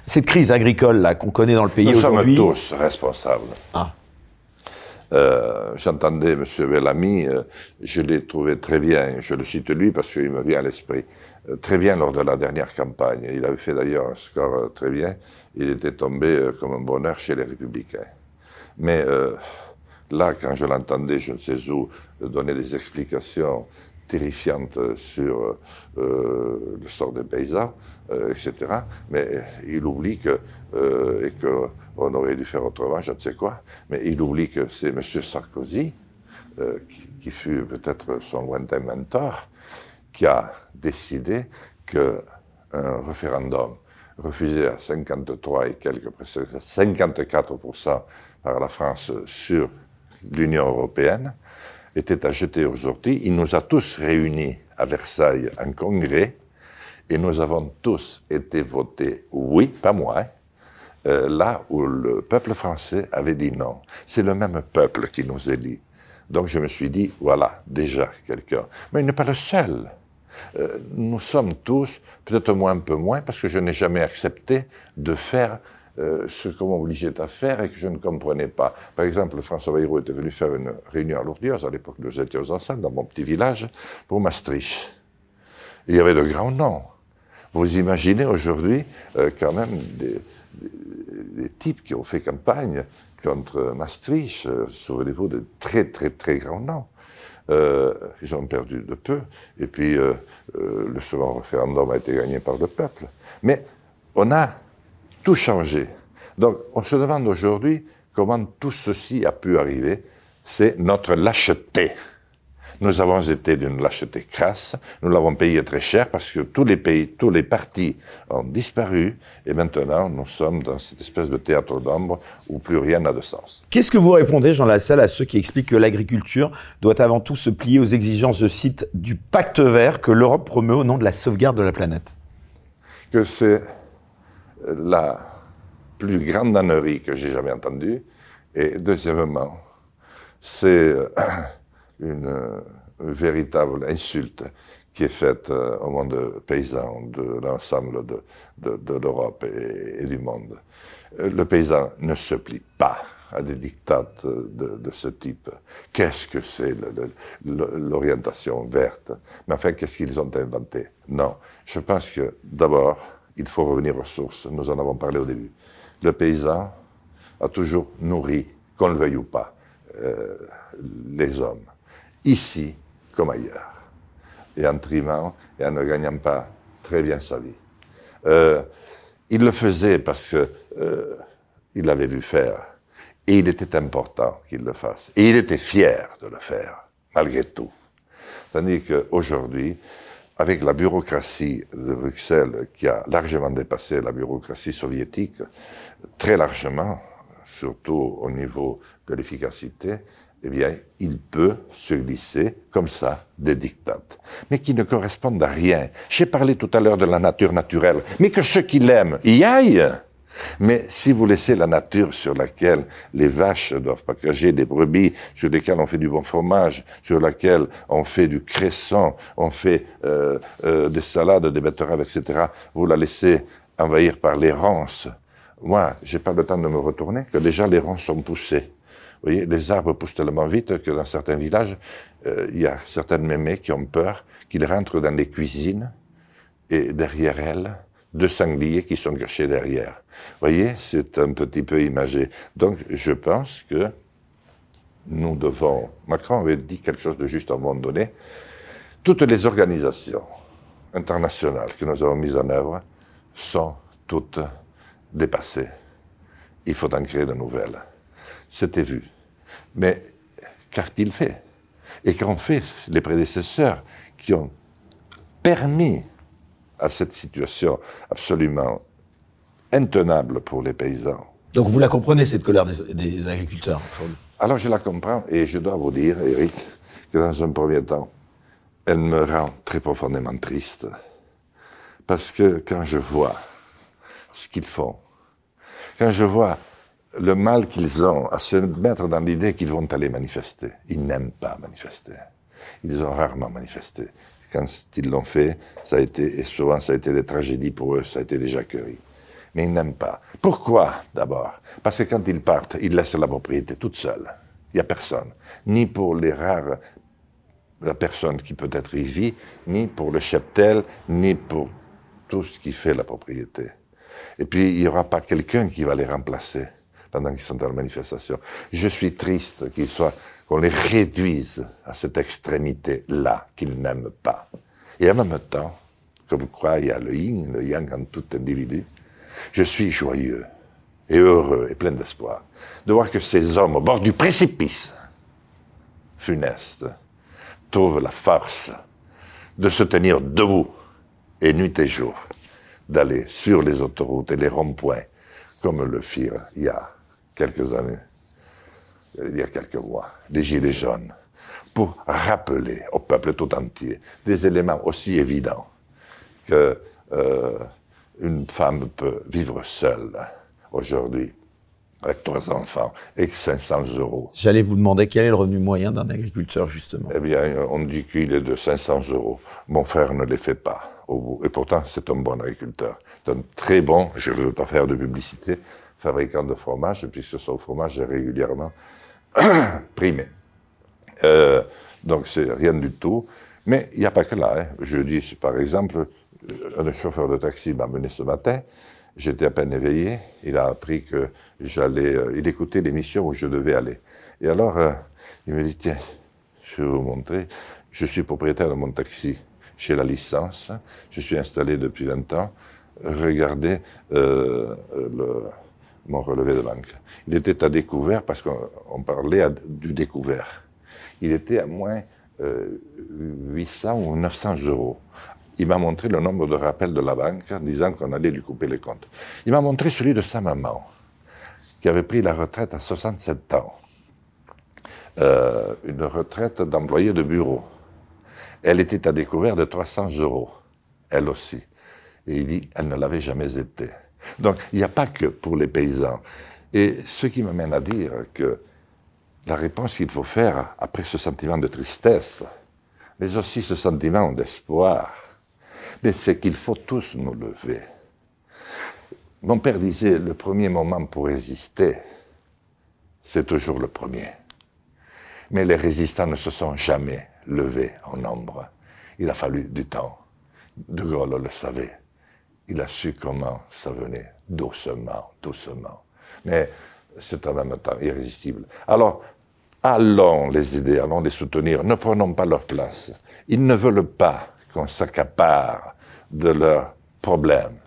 Cette crise agricole là qu'on connaît dans le pays aujourd'hui. Nous sommes tous responsables. Ah. Euh, j'entendais M. Bellamy, euh, je l'ai trouvé très bien, je le cite lui parce qu'il me vient à l'esprit, euh, très bien lors de la dernière campagne. Il avait fait d'ailleurs un score très bien, il était tombé comme un bonheur chez les Républicains. Mais là, quand je l'entendais, je ne sais où, donner des explications terrifiantes sur le sort des paysans, etc. Mais il oublie que, et que on aurait dû faire autrement, je ne sais quoi, mais il oublie que c'est M. Sarkozy, euh, qui, fut peut-être son lointain mentor, qui a décidé qu'un référendum refusé à 53 et quelques, 54% par la France sur l'Union européenne était à jeter aux orties. Il nous a tous réunis à Versailles en congrès et nous avons tous été votés oui, pas moi, hein, euh, là où le peuple français avait dit non. C'est le même peuple qui nous élit. Donc je me suis dit, voilà, déjà quelqu'un. Mais il n'est pas le seul. Euh, nous sommes tous, peut-être moi un peu moins, parce que je n'ai jamais accepté de faire euh, ce qu'on m'obligeait à faire et que je ne comprenais pas. Par exemple, François Bayrou était venu faire une réunion à Lourdes, à l'époque nous étions ensemble, dans mon petit village, pour Maastricht. il y avait de grands noms. Vous imaginez aujourd'hui quand même des, types qui ont fait campagne contre Maastricht, euh, souvenez-vous de très très très grands noms. Euh, ils ont perdu de peu, et puis euh, le second référendum a été gagné par le peuple. Mais on a tout changé. Donc on se demande aujourd'hui comment tout ceci a pu arriver. C'est notre lâcheté. Nous avons été d'une lâcheté crasse, nous l'avons payé très cher parce que tous les pays, tous les partis ont disparu et maintenant nous sommes dans cette espèce de théâtre d'ombre où plus rien n'a de sens. Qu'est-ce que vous répondez, Jean Lassalle, à ceux qui expliquent que l'agriculture doit avant tout se plier aux exigences, de site, du pacte vert que l'Europe promeut au nom de la sauvegarde de la planète? Que c'est la plus grande ânerie que j'ai jamais entendue. Et deuxièmement, c'est une, euh, véritable insulte qui est faite euh, au monde paysan de l'ensemble de, de, l'Europe et, du monde. Euh, le paysan ne se plie pas à des dictats de, de ce type. Qu'est-ce que c'est l'orientation verte? Mais enfin, qu'est-ce qu'ils ont inventé? Non, je pense que d'abord, il faut revenir aux sources. Nous en avons parlé au début. Le paysan a toujours nourri, qu'on le veuille ou pas, les hommes ici comme ailleurs, et en trimant et en ne gagnant pas très bien sa vie. Euh, il le faisait parce qu'il euh, l'avait vu faire, et il était important qu'il le fasse, et il était fier de le faire, malgré tout. Tandis qu'aujourd'hui, avec la bureaucratie de Bruxelles qui a largement dépassé la bureaucratie soviétique, très largement, surtout au niveau de l'efficacité, eh bien, il peut se glisser comme ça des dictates, mais qui ne correspondent à rien. J'ai parlé tout à l'heure de la nature naturelle, mais que ceux qui l'aiment y aillent. Mais si vous laissez la nature sur laquelle les vaches doivent partager des brebis, sur lesquelles on fait du bon fromage, sur laquelle on fait du cresson, on fait euh, euh, des salades, des betteraves, etc., vous la laissez envahir par les ronces. Moi, j'ai pas le temps de me retourner, que déjà les ronces sont poussées. Vous voyez, les arbres poussent tellement vite que dans certains villages, euh, il y a certaines mémés qui ont peur qu'ils rentrent dans les cuisines et derrière elles, deux sangliers qui sont cachés derrière. Vous voyez, c'est un petit peu imagé. Donc, je pense que nous devons. Macron avait dit quelque chose de juste à un moment donné. Toutes les organisations internationales que nous avons mises en œuvre sont toutes dépassées. Il faut en créer de nouvelles. C'était vu. Mais qu'a-t-il fait? Et qu'ont fait les prédécesseurs qui ont permis à cette situation absolument intenable pour les paysans? Donc vous la comprenez, cette colère des, agriculteurs Alors je la comprends et je dois vous dire, Eric, que dans un premier temps, elle me rend très profondément triste. Parce que quand je vois ce qu'ils font, quand je vois le mal qu'ils ont à se mettre dans l'idée qu'ils vont aller manifester, ils n'aiment pas manifester. Ils ont rarement manifesté. Quand ils l'ont fait, ça a été, et souvent ça a été des tragédies pour eux, ça a été des jacqueries. Mais ils n'aiment pas. Pourquoi d'abord? Parce que quand ils partent, ils laissent la propriété toute seule. Il n'y a personne. Ni pour les rares, la personne qui peut être y vit, ni pour le cheptel, ni pour tout ce qui fait la propriété. Et puis, il n'y aura pas quelqu'un qui va les remplacer pendant qu'ils sont dans la manifestation. Je suis triste qu'ils soient qu'on les réduise à cette extrémité-là qu'ils n'aiment pas. Et en même temps, comme quoi il y a le yin, le yang en tout individu, je suis joyeux et heureux et plein d'espoir de voir que ces hommes au bord du précipice funeste trouvent la force de se tenir debout et nuit et jour, d'aller sur les autoroutes et les ronds-points comme le firent a quelques années y a quelques mois, des Gilets jaunes, pour rappeler au peuple tout entier des éléments aussi évidents que euh, une femme peut vivre seule aujourd'hui avec trois enfants et 500 euros. J'allais vous demander quel est le revenu moyen d'un agriculteur, justement. Eh bien, on dit qu'il est de 500 euros. Mon frère ne les fait pas. Et pourtant, c'est un bon agriculteur. C'est un très bon, je ne veux pas faire de publicité, fabricant de fromage, puisque son fromage est régulièrement (clears throat) primé. Euh, donc c'est rien du tout. Mais il n'y a pas que là. Hein. Je dis, par exemple, euh, un chauffeur de taxi m'a mené ce matin. J'étais à peine éveillé. Il a appris que j'allais. Euh, il écoutait l'émission où je devais aller. Et alors, il me dit tiens, je vais vous montrer. Je suis propriétaire de mon taxi. J'ai la licence. Je suis installé depuis 20 ans. Regardez le mon relevé de banque. Il était à découvert parce qu'on parlait du découvert. Il était à moins 800 euh, ou 900 euros. Il m'a montré le nombre de rappels de la banque en disant qu'on allait lui couper les comptes. Il m'a montré celui de sa maman, qui avait pris la retraite à 67 ans. Euh, une retraite d'employé de bureau. Elle était à découvert de 300 euros, elle aussi. Et il dit, elle ne l'avait jamais été. Donc, il n'y a pas que pour les paysans. Et ce qui m'amène à dire que la réponse qu'il faut faire après ce sentiment de tristesse, mais aussi ce sentiment d'espoir, c'est qu'il faut tous nous lever. Mon père disait, le premier moment pour résister, c'est toujours le premier. Mais les résistants ne se sont jamais levés en nombre. Il a fallu du temps. De Gaulle le savait il a su comment ça venait, doucement, doucement. Mais c'est en même temps irrésistible. Alors, allons les aider, allons les soutenir, ne prenons pas leur place. Ils ne veulent pas qu'on s'accapare de leurs problèmes.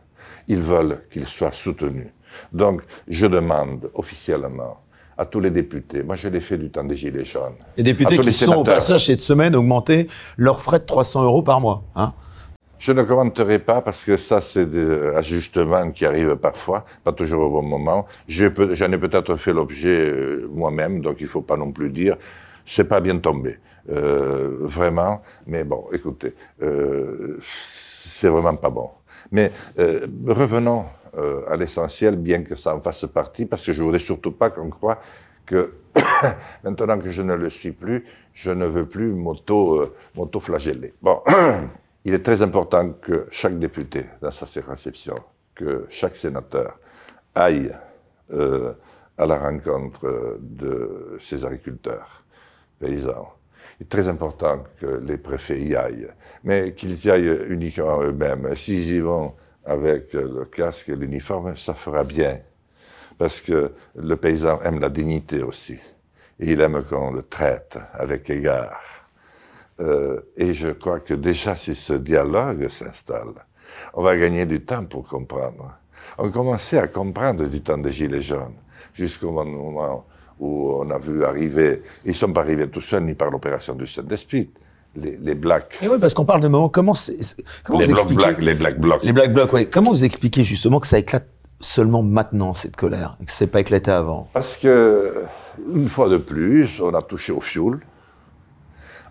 Ils veulent qu'ils soient soutenus. Donc, je demande officiellement à tous les députés. Moi, je l'ai fait du temps des Gilets jaunes. Les députés qui sont, au passage, cette semaine, augmenté leurs frais de 300 euros par mois. Hein je ne commenterai pas parce que ça, c'est des ajustements qui arrivent parfois, pas toujours au bon moment. J'en ai peut-être fait l'objet euh, moi-même, donc il faut pas non plus dire c'est pas bien tombé, euh, vraiment. Mais bon, écoutez, euh, c'est vraiment pas bon. Mais euh, revenons euh, à l'essentiel, bien que ça en fasse partie, parce que je voudrais surtout pas qu'on croie que (coughs) maintenant que je ne le suis plus, je ne veux plus m'auto flageller. Bon. (coughs) Il est très important que chaque député, dans sa circonscription, que chaque sénateur aille euh, à la rencontre de ces agriculteurs, paysans. Il est très important que les préfets y aillent, mais qu'ils y aillent uniquement eux-mêmes. S'ils y vont avec le casque et l'uniforme, ça fera bien. Parce que le paysan aime la dignité aussi. Et il aime qu'on le traite avec égard. Euh, et je crois que déjà, si ce dialogue s'installe, on va gagner du temps pour comprendre. On commençait à comprendre du temps des Gilets jaunes, jusqu'au moment où on a vu arriver, ils ne sont pas arrivés tout seuls ni par l'opération du Saint-Esprit, les, les Blacks. Et oui, parce qu'on parle de moment, comment, comment les vous Black expliquez... Black, les Black Blocs. Les Black Blocs, oui. Comment vous expliquez justement que ça éclate seulement maintenant, cette colère, que c'est pas éclaté avant? Parce que, une fois de plus, on a touché au fioul.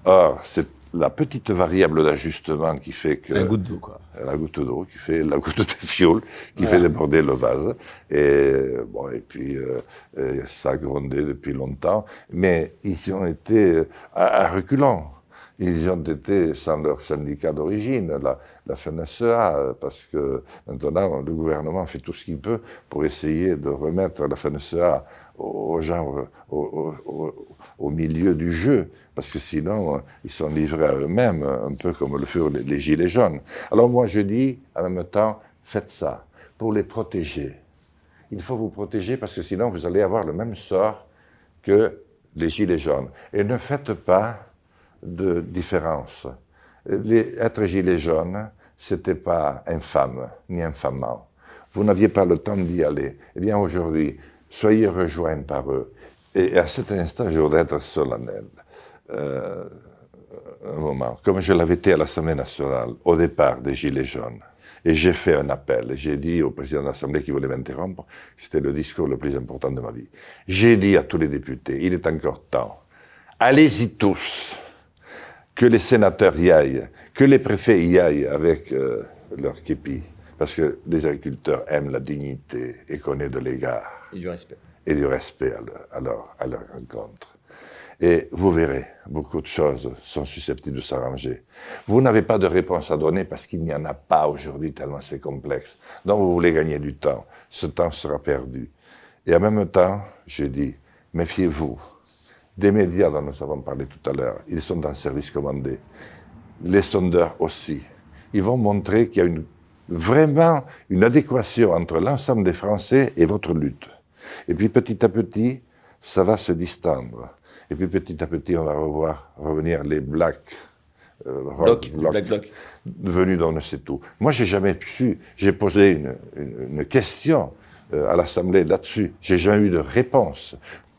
Or, c'est la petite variable d'ajustement qui fait que... La goutte d'eau, quoi. La goutte d'eau, qui fait la goutte de fioul, qui fait déborder le vase. Et, bon, et puis, euh, euh, ça a grondé depuis longtemps. Mais ils y ont été à, à reculons. Ils y ont été sans leur syndicat d'origine, la, la FNSEA, parce que maintenant, le gouvernement fait tout ce qu'il peut pour essayer de remettre la FNSEA au, au genre, au, au, au, milieu du jeu, parce que sinon, ils sont livrés à eux-mêmes, un peu comme le furent les, les Gilets jaunes. Alors moi, je dis, en même temps, faites ça, pour les protéger. Il faut vous protéger, parce que sinon, vous allez avoir le même sort que les Gilets jaunes. Et ne faites pas de différence. Les, être gilet jaune, c'était pas infâme, ni infamant. Vous n'aviez pas le temps d'y aller. Eh bien, aujourd'hui, soyez rejoints par eux. Et à cet instant, je voudrais être solennel. Euh, un moment, comme je l'avais été à l'Assemblée nationale, au départ des Gilets jaunes, et j'ai fait un appel. J'ai dit au président de l'Assemblée qui voulait m'interrompre, c'était le discours le plus important de ma vie. J'ai dit à tous les députés, il est encore temps, allez-y tous que les sénateurs y aillent, que les préfets y aillent avec euh, leur képi, parce que les agriculteurs aiment la dignité et connaissent de l'égard. Et du respect. Et du respect à leur, à, leur, rencontre. Et vous verrez, beaucoup de choses sont susceptibles de s'arranger. Vous n'avez pas de réponse à donner parce qu'il n'y en a pas aujourd'hui tellement c'est complexe. Donc vous voulez gagner du temps. Ce temps sera perdu. Et en même temps, je dis, méfiez-vous des médias dont nous avons parlé tout à l'heure, ils sont en service commandé. Les sondeurs aussi. Ils vont montrer qu'il y a vraiment une adéquation entre l'ensemble des Français et votre lutte. Et puis petit à petit, ça va se distendre. Et puis petit à petit, on va revoir revenir les blacks. Euh, bloc, bloc, black bloc. venus d'on ne sait où. Moi, j'ai jamais su. J'ai posé une, une, une question euh, à l'Assemblée là-dessus. J'ai jamais eu de réponse.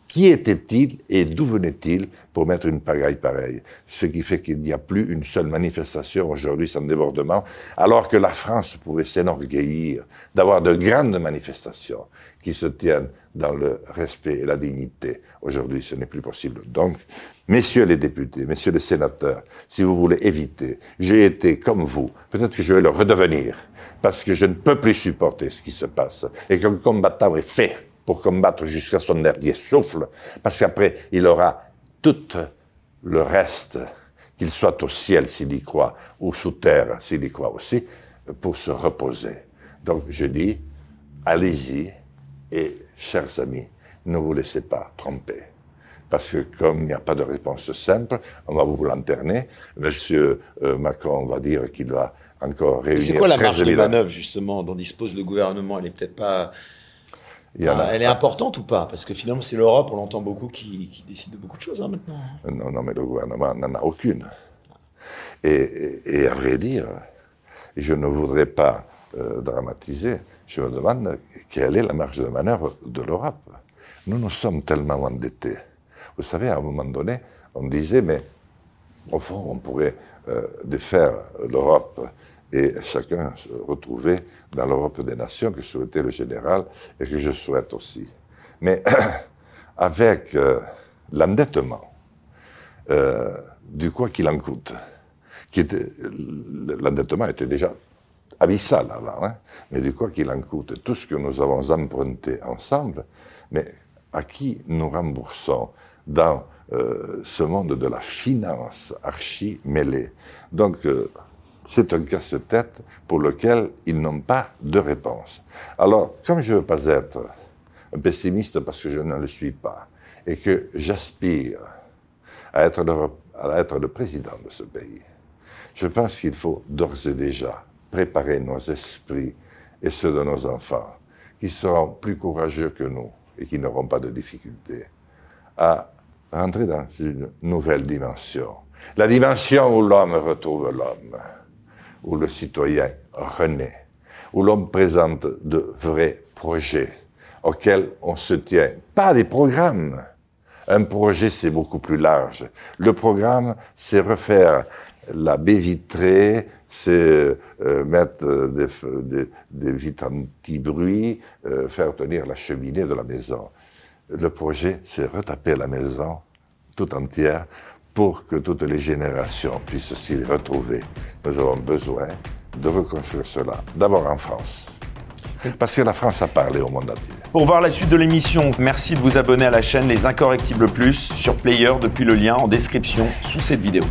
Qui était-il et d'où venait-il pour mettre une pagaille pareille? Ce qui fait qu'il n'y a plus une seule manifestation aujourd'hui sans débordement, alors que la France pouvait s'enorgueillir d'avoir de grandes manifestations qui se tiennent dans le respect et la dignité. Aujourd'hui, ce n'est plus possible. Donc, messieurs les députés, messieurs les sénateurs, si vous voulez éviter, j'ai été comme vous, peut-être que je vais le redevenir, parce que je ne peux plus supporter ce qui se passe, et que combattant est fait pour combattre jusqu'à son dernier souffle, parce qu'après, il aura tout le reste, qu'il soit au ciel s'il y croit, ou sous terre s'il y croit aussi, pour se reposer. Donc je dis, allez-y, et chers amis, ne vous laissez pas tromper. Parce que comme il n'y a pas de réponse simple, on va vous lanterner. Monsieur euh, Macron va dire qu'il va encore réunir... C'est quoi la marge de manœuvre, justement, dont dispose le gouvernement? Elle n'est peut-être pas elle est importante ou pas? Parce que finalement, c'est l'Europe, on l'entend beaucoup, qui, qui, décide de beaucoup de choses hein, maintenant. Non, non, mais le gouvernement n'en a aucune. Et, et, et, à vrai dire, je ne voudrais pas euh, dramatiser, je me demande quelle est la marge de manœuvre de l'Europe? Nous nous sommes tellement endettés. Vous savez, à un moment donné, on disait, mais au fond, on pourrait euh, défaire l'Europe et chacun se retrouvait dans l'Europe des nations que souhaitait le général et que je souhaite aussi. Mais (coughs) avec euh, l'endettement euh, du quoi qu'il en coûte, l'endettement était déjà abyssal avant, hein, mais du quoi qu'il en coûte, tout ce que nous avons emprunté ensemble, mais à qui nous remboursons dans euh, ce monde de la finance archi mêlée. Donc, euh, c'est un casse-tête pour lequel ils n'ont pas de réponse. Alors, comme je ne veux pas être un pessimiste parce que je ne le suis pas, et que j'aspire à être le président de ce pays, je pense qu'il faut d'ores et déjà préparer nos esprits et ceux de nos enfants, qui seront plus courageux que nous et qui n'auront pas de difficultés, à rentrer dans une nouvelle dimension. La dimension où l'homme retrouve l'homme où le citoyen renaît, où l'homme présente de vrais projets auxquels on se tient, pas des programmes, Un projet, c'est beaucoup plus large. Le programme, c'est refaire la baie vitrée, c'est euh, mettre des, des, des vitres anti-bruit, euh, faire tenir la cheminée de la maison. Le projet, c'est retaper la maison tout entière pour que toutes les générations puissent s'y retrouver. Nous avons besoin de reconstruire cela, d'abord en France. Parce que la France a parlé au monde entier. Pour voir la suite de l'émission, merci de vous abonner à la chaîne Les Incorrectibles Plus sur Player depuis le lien en description sous cette vidéo.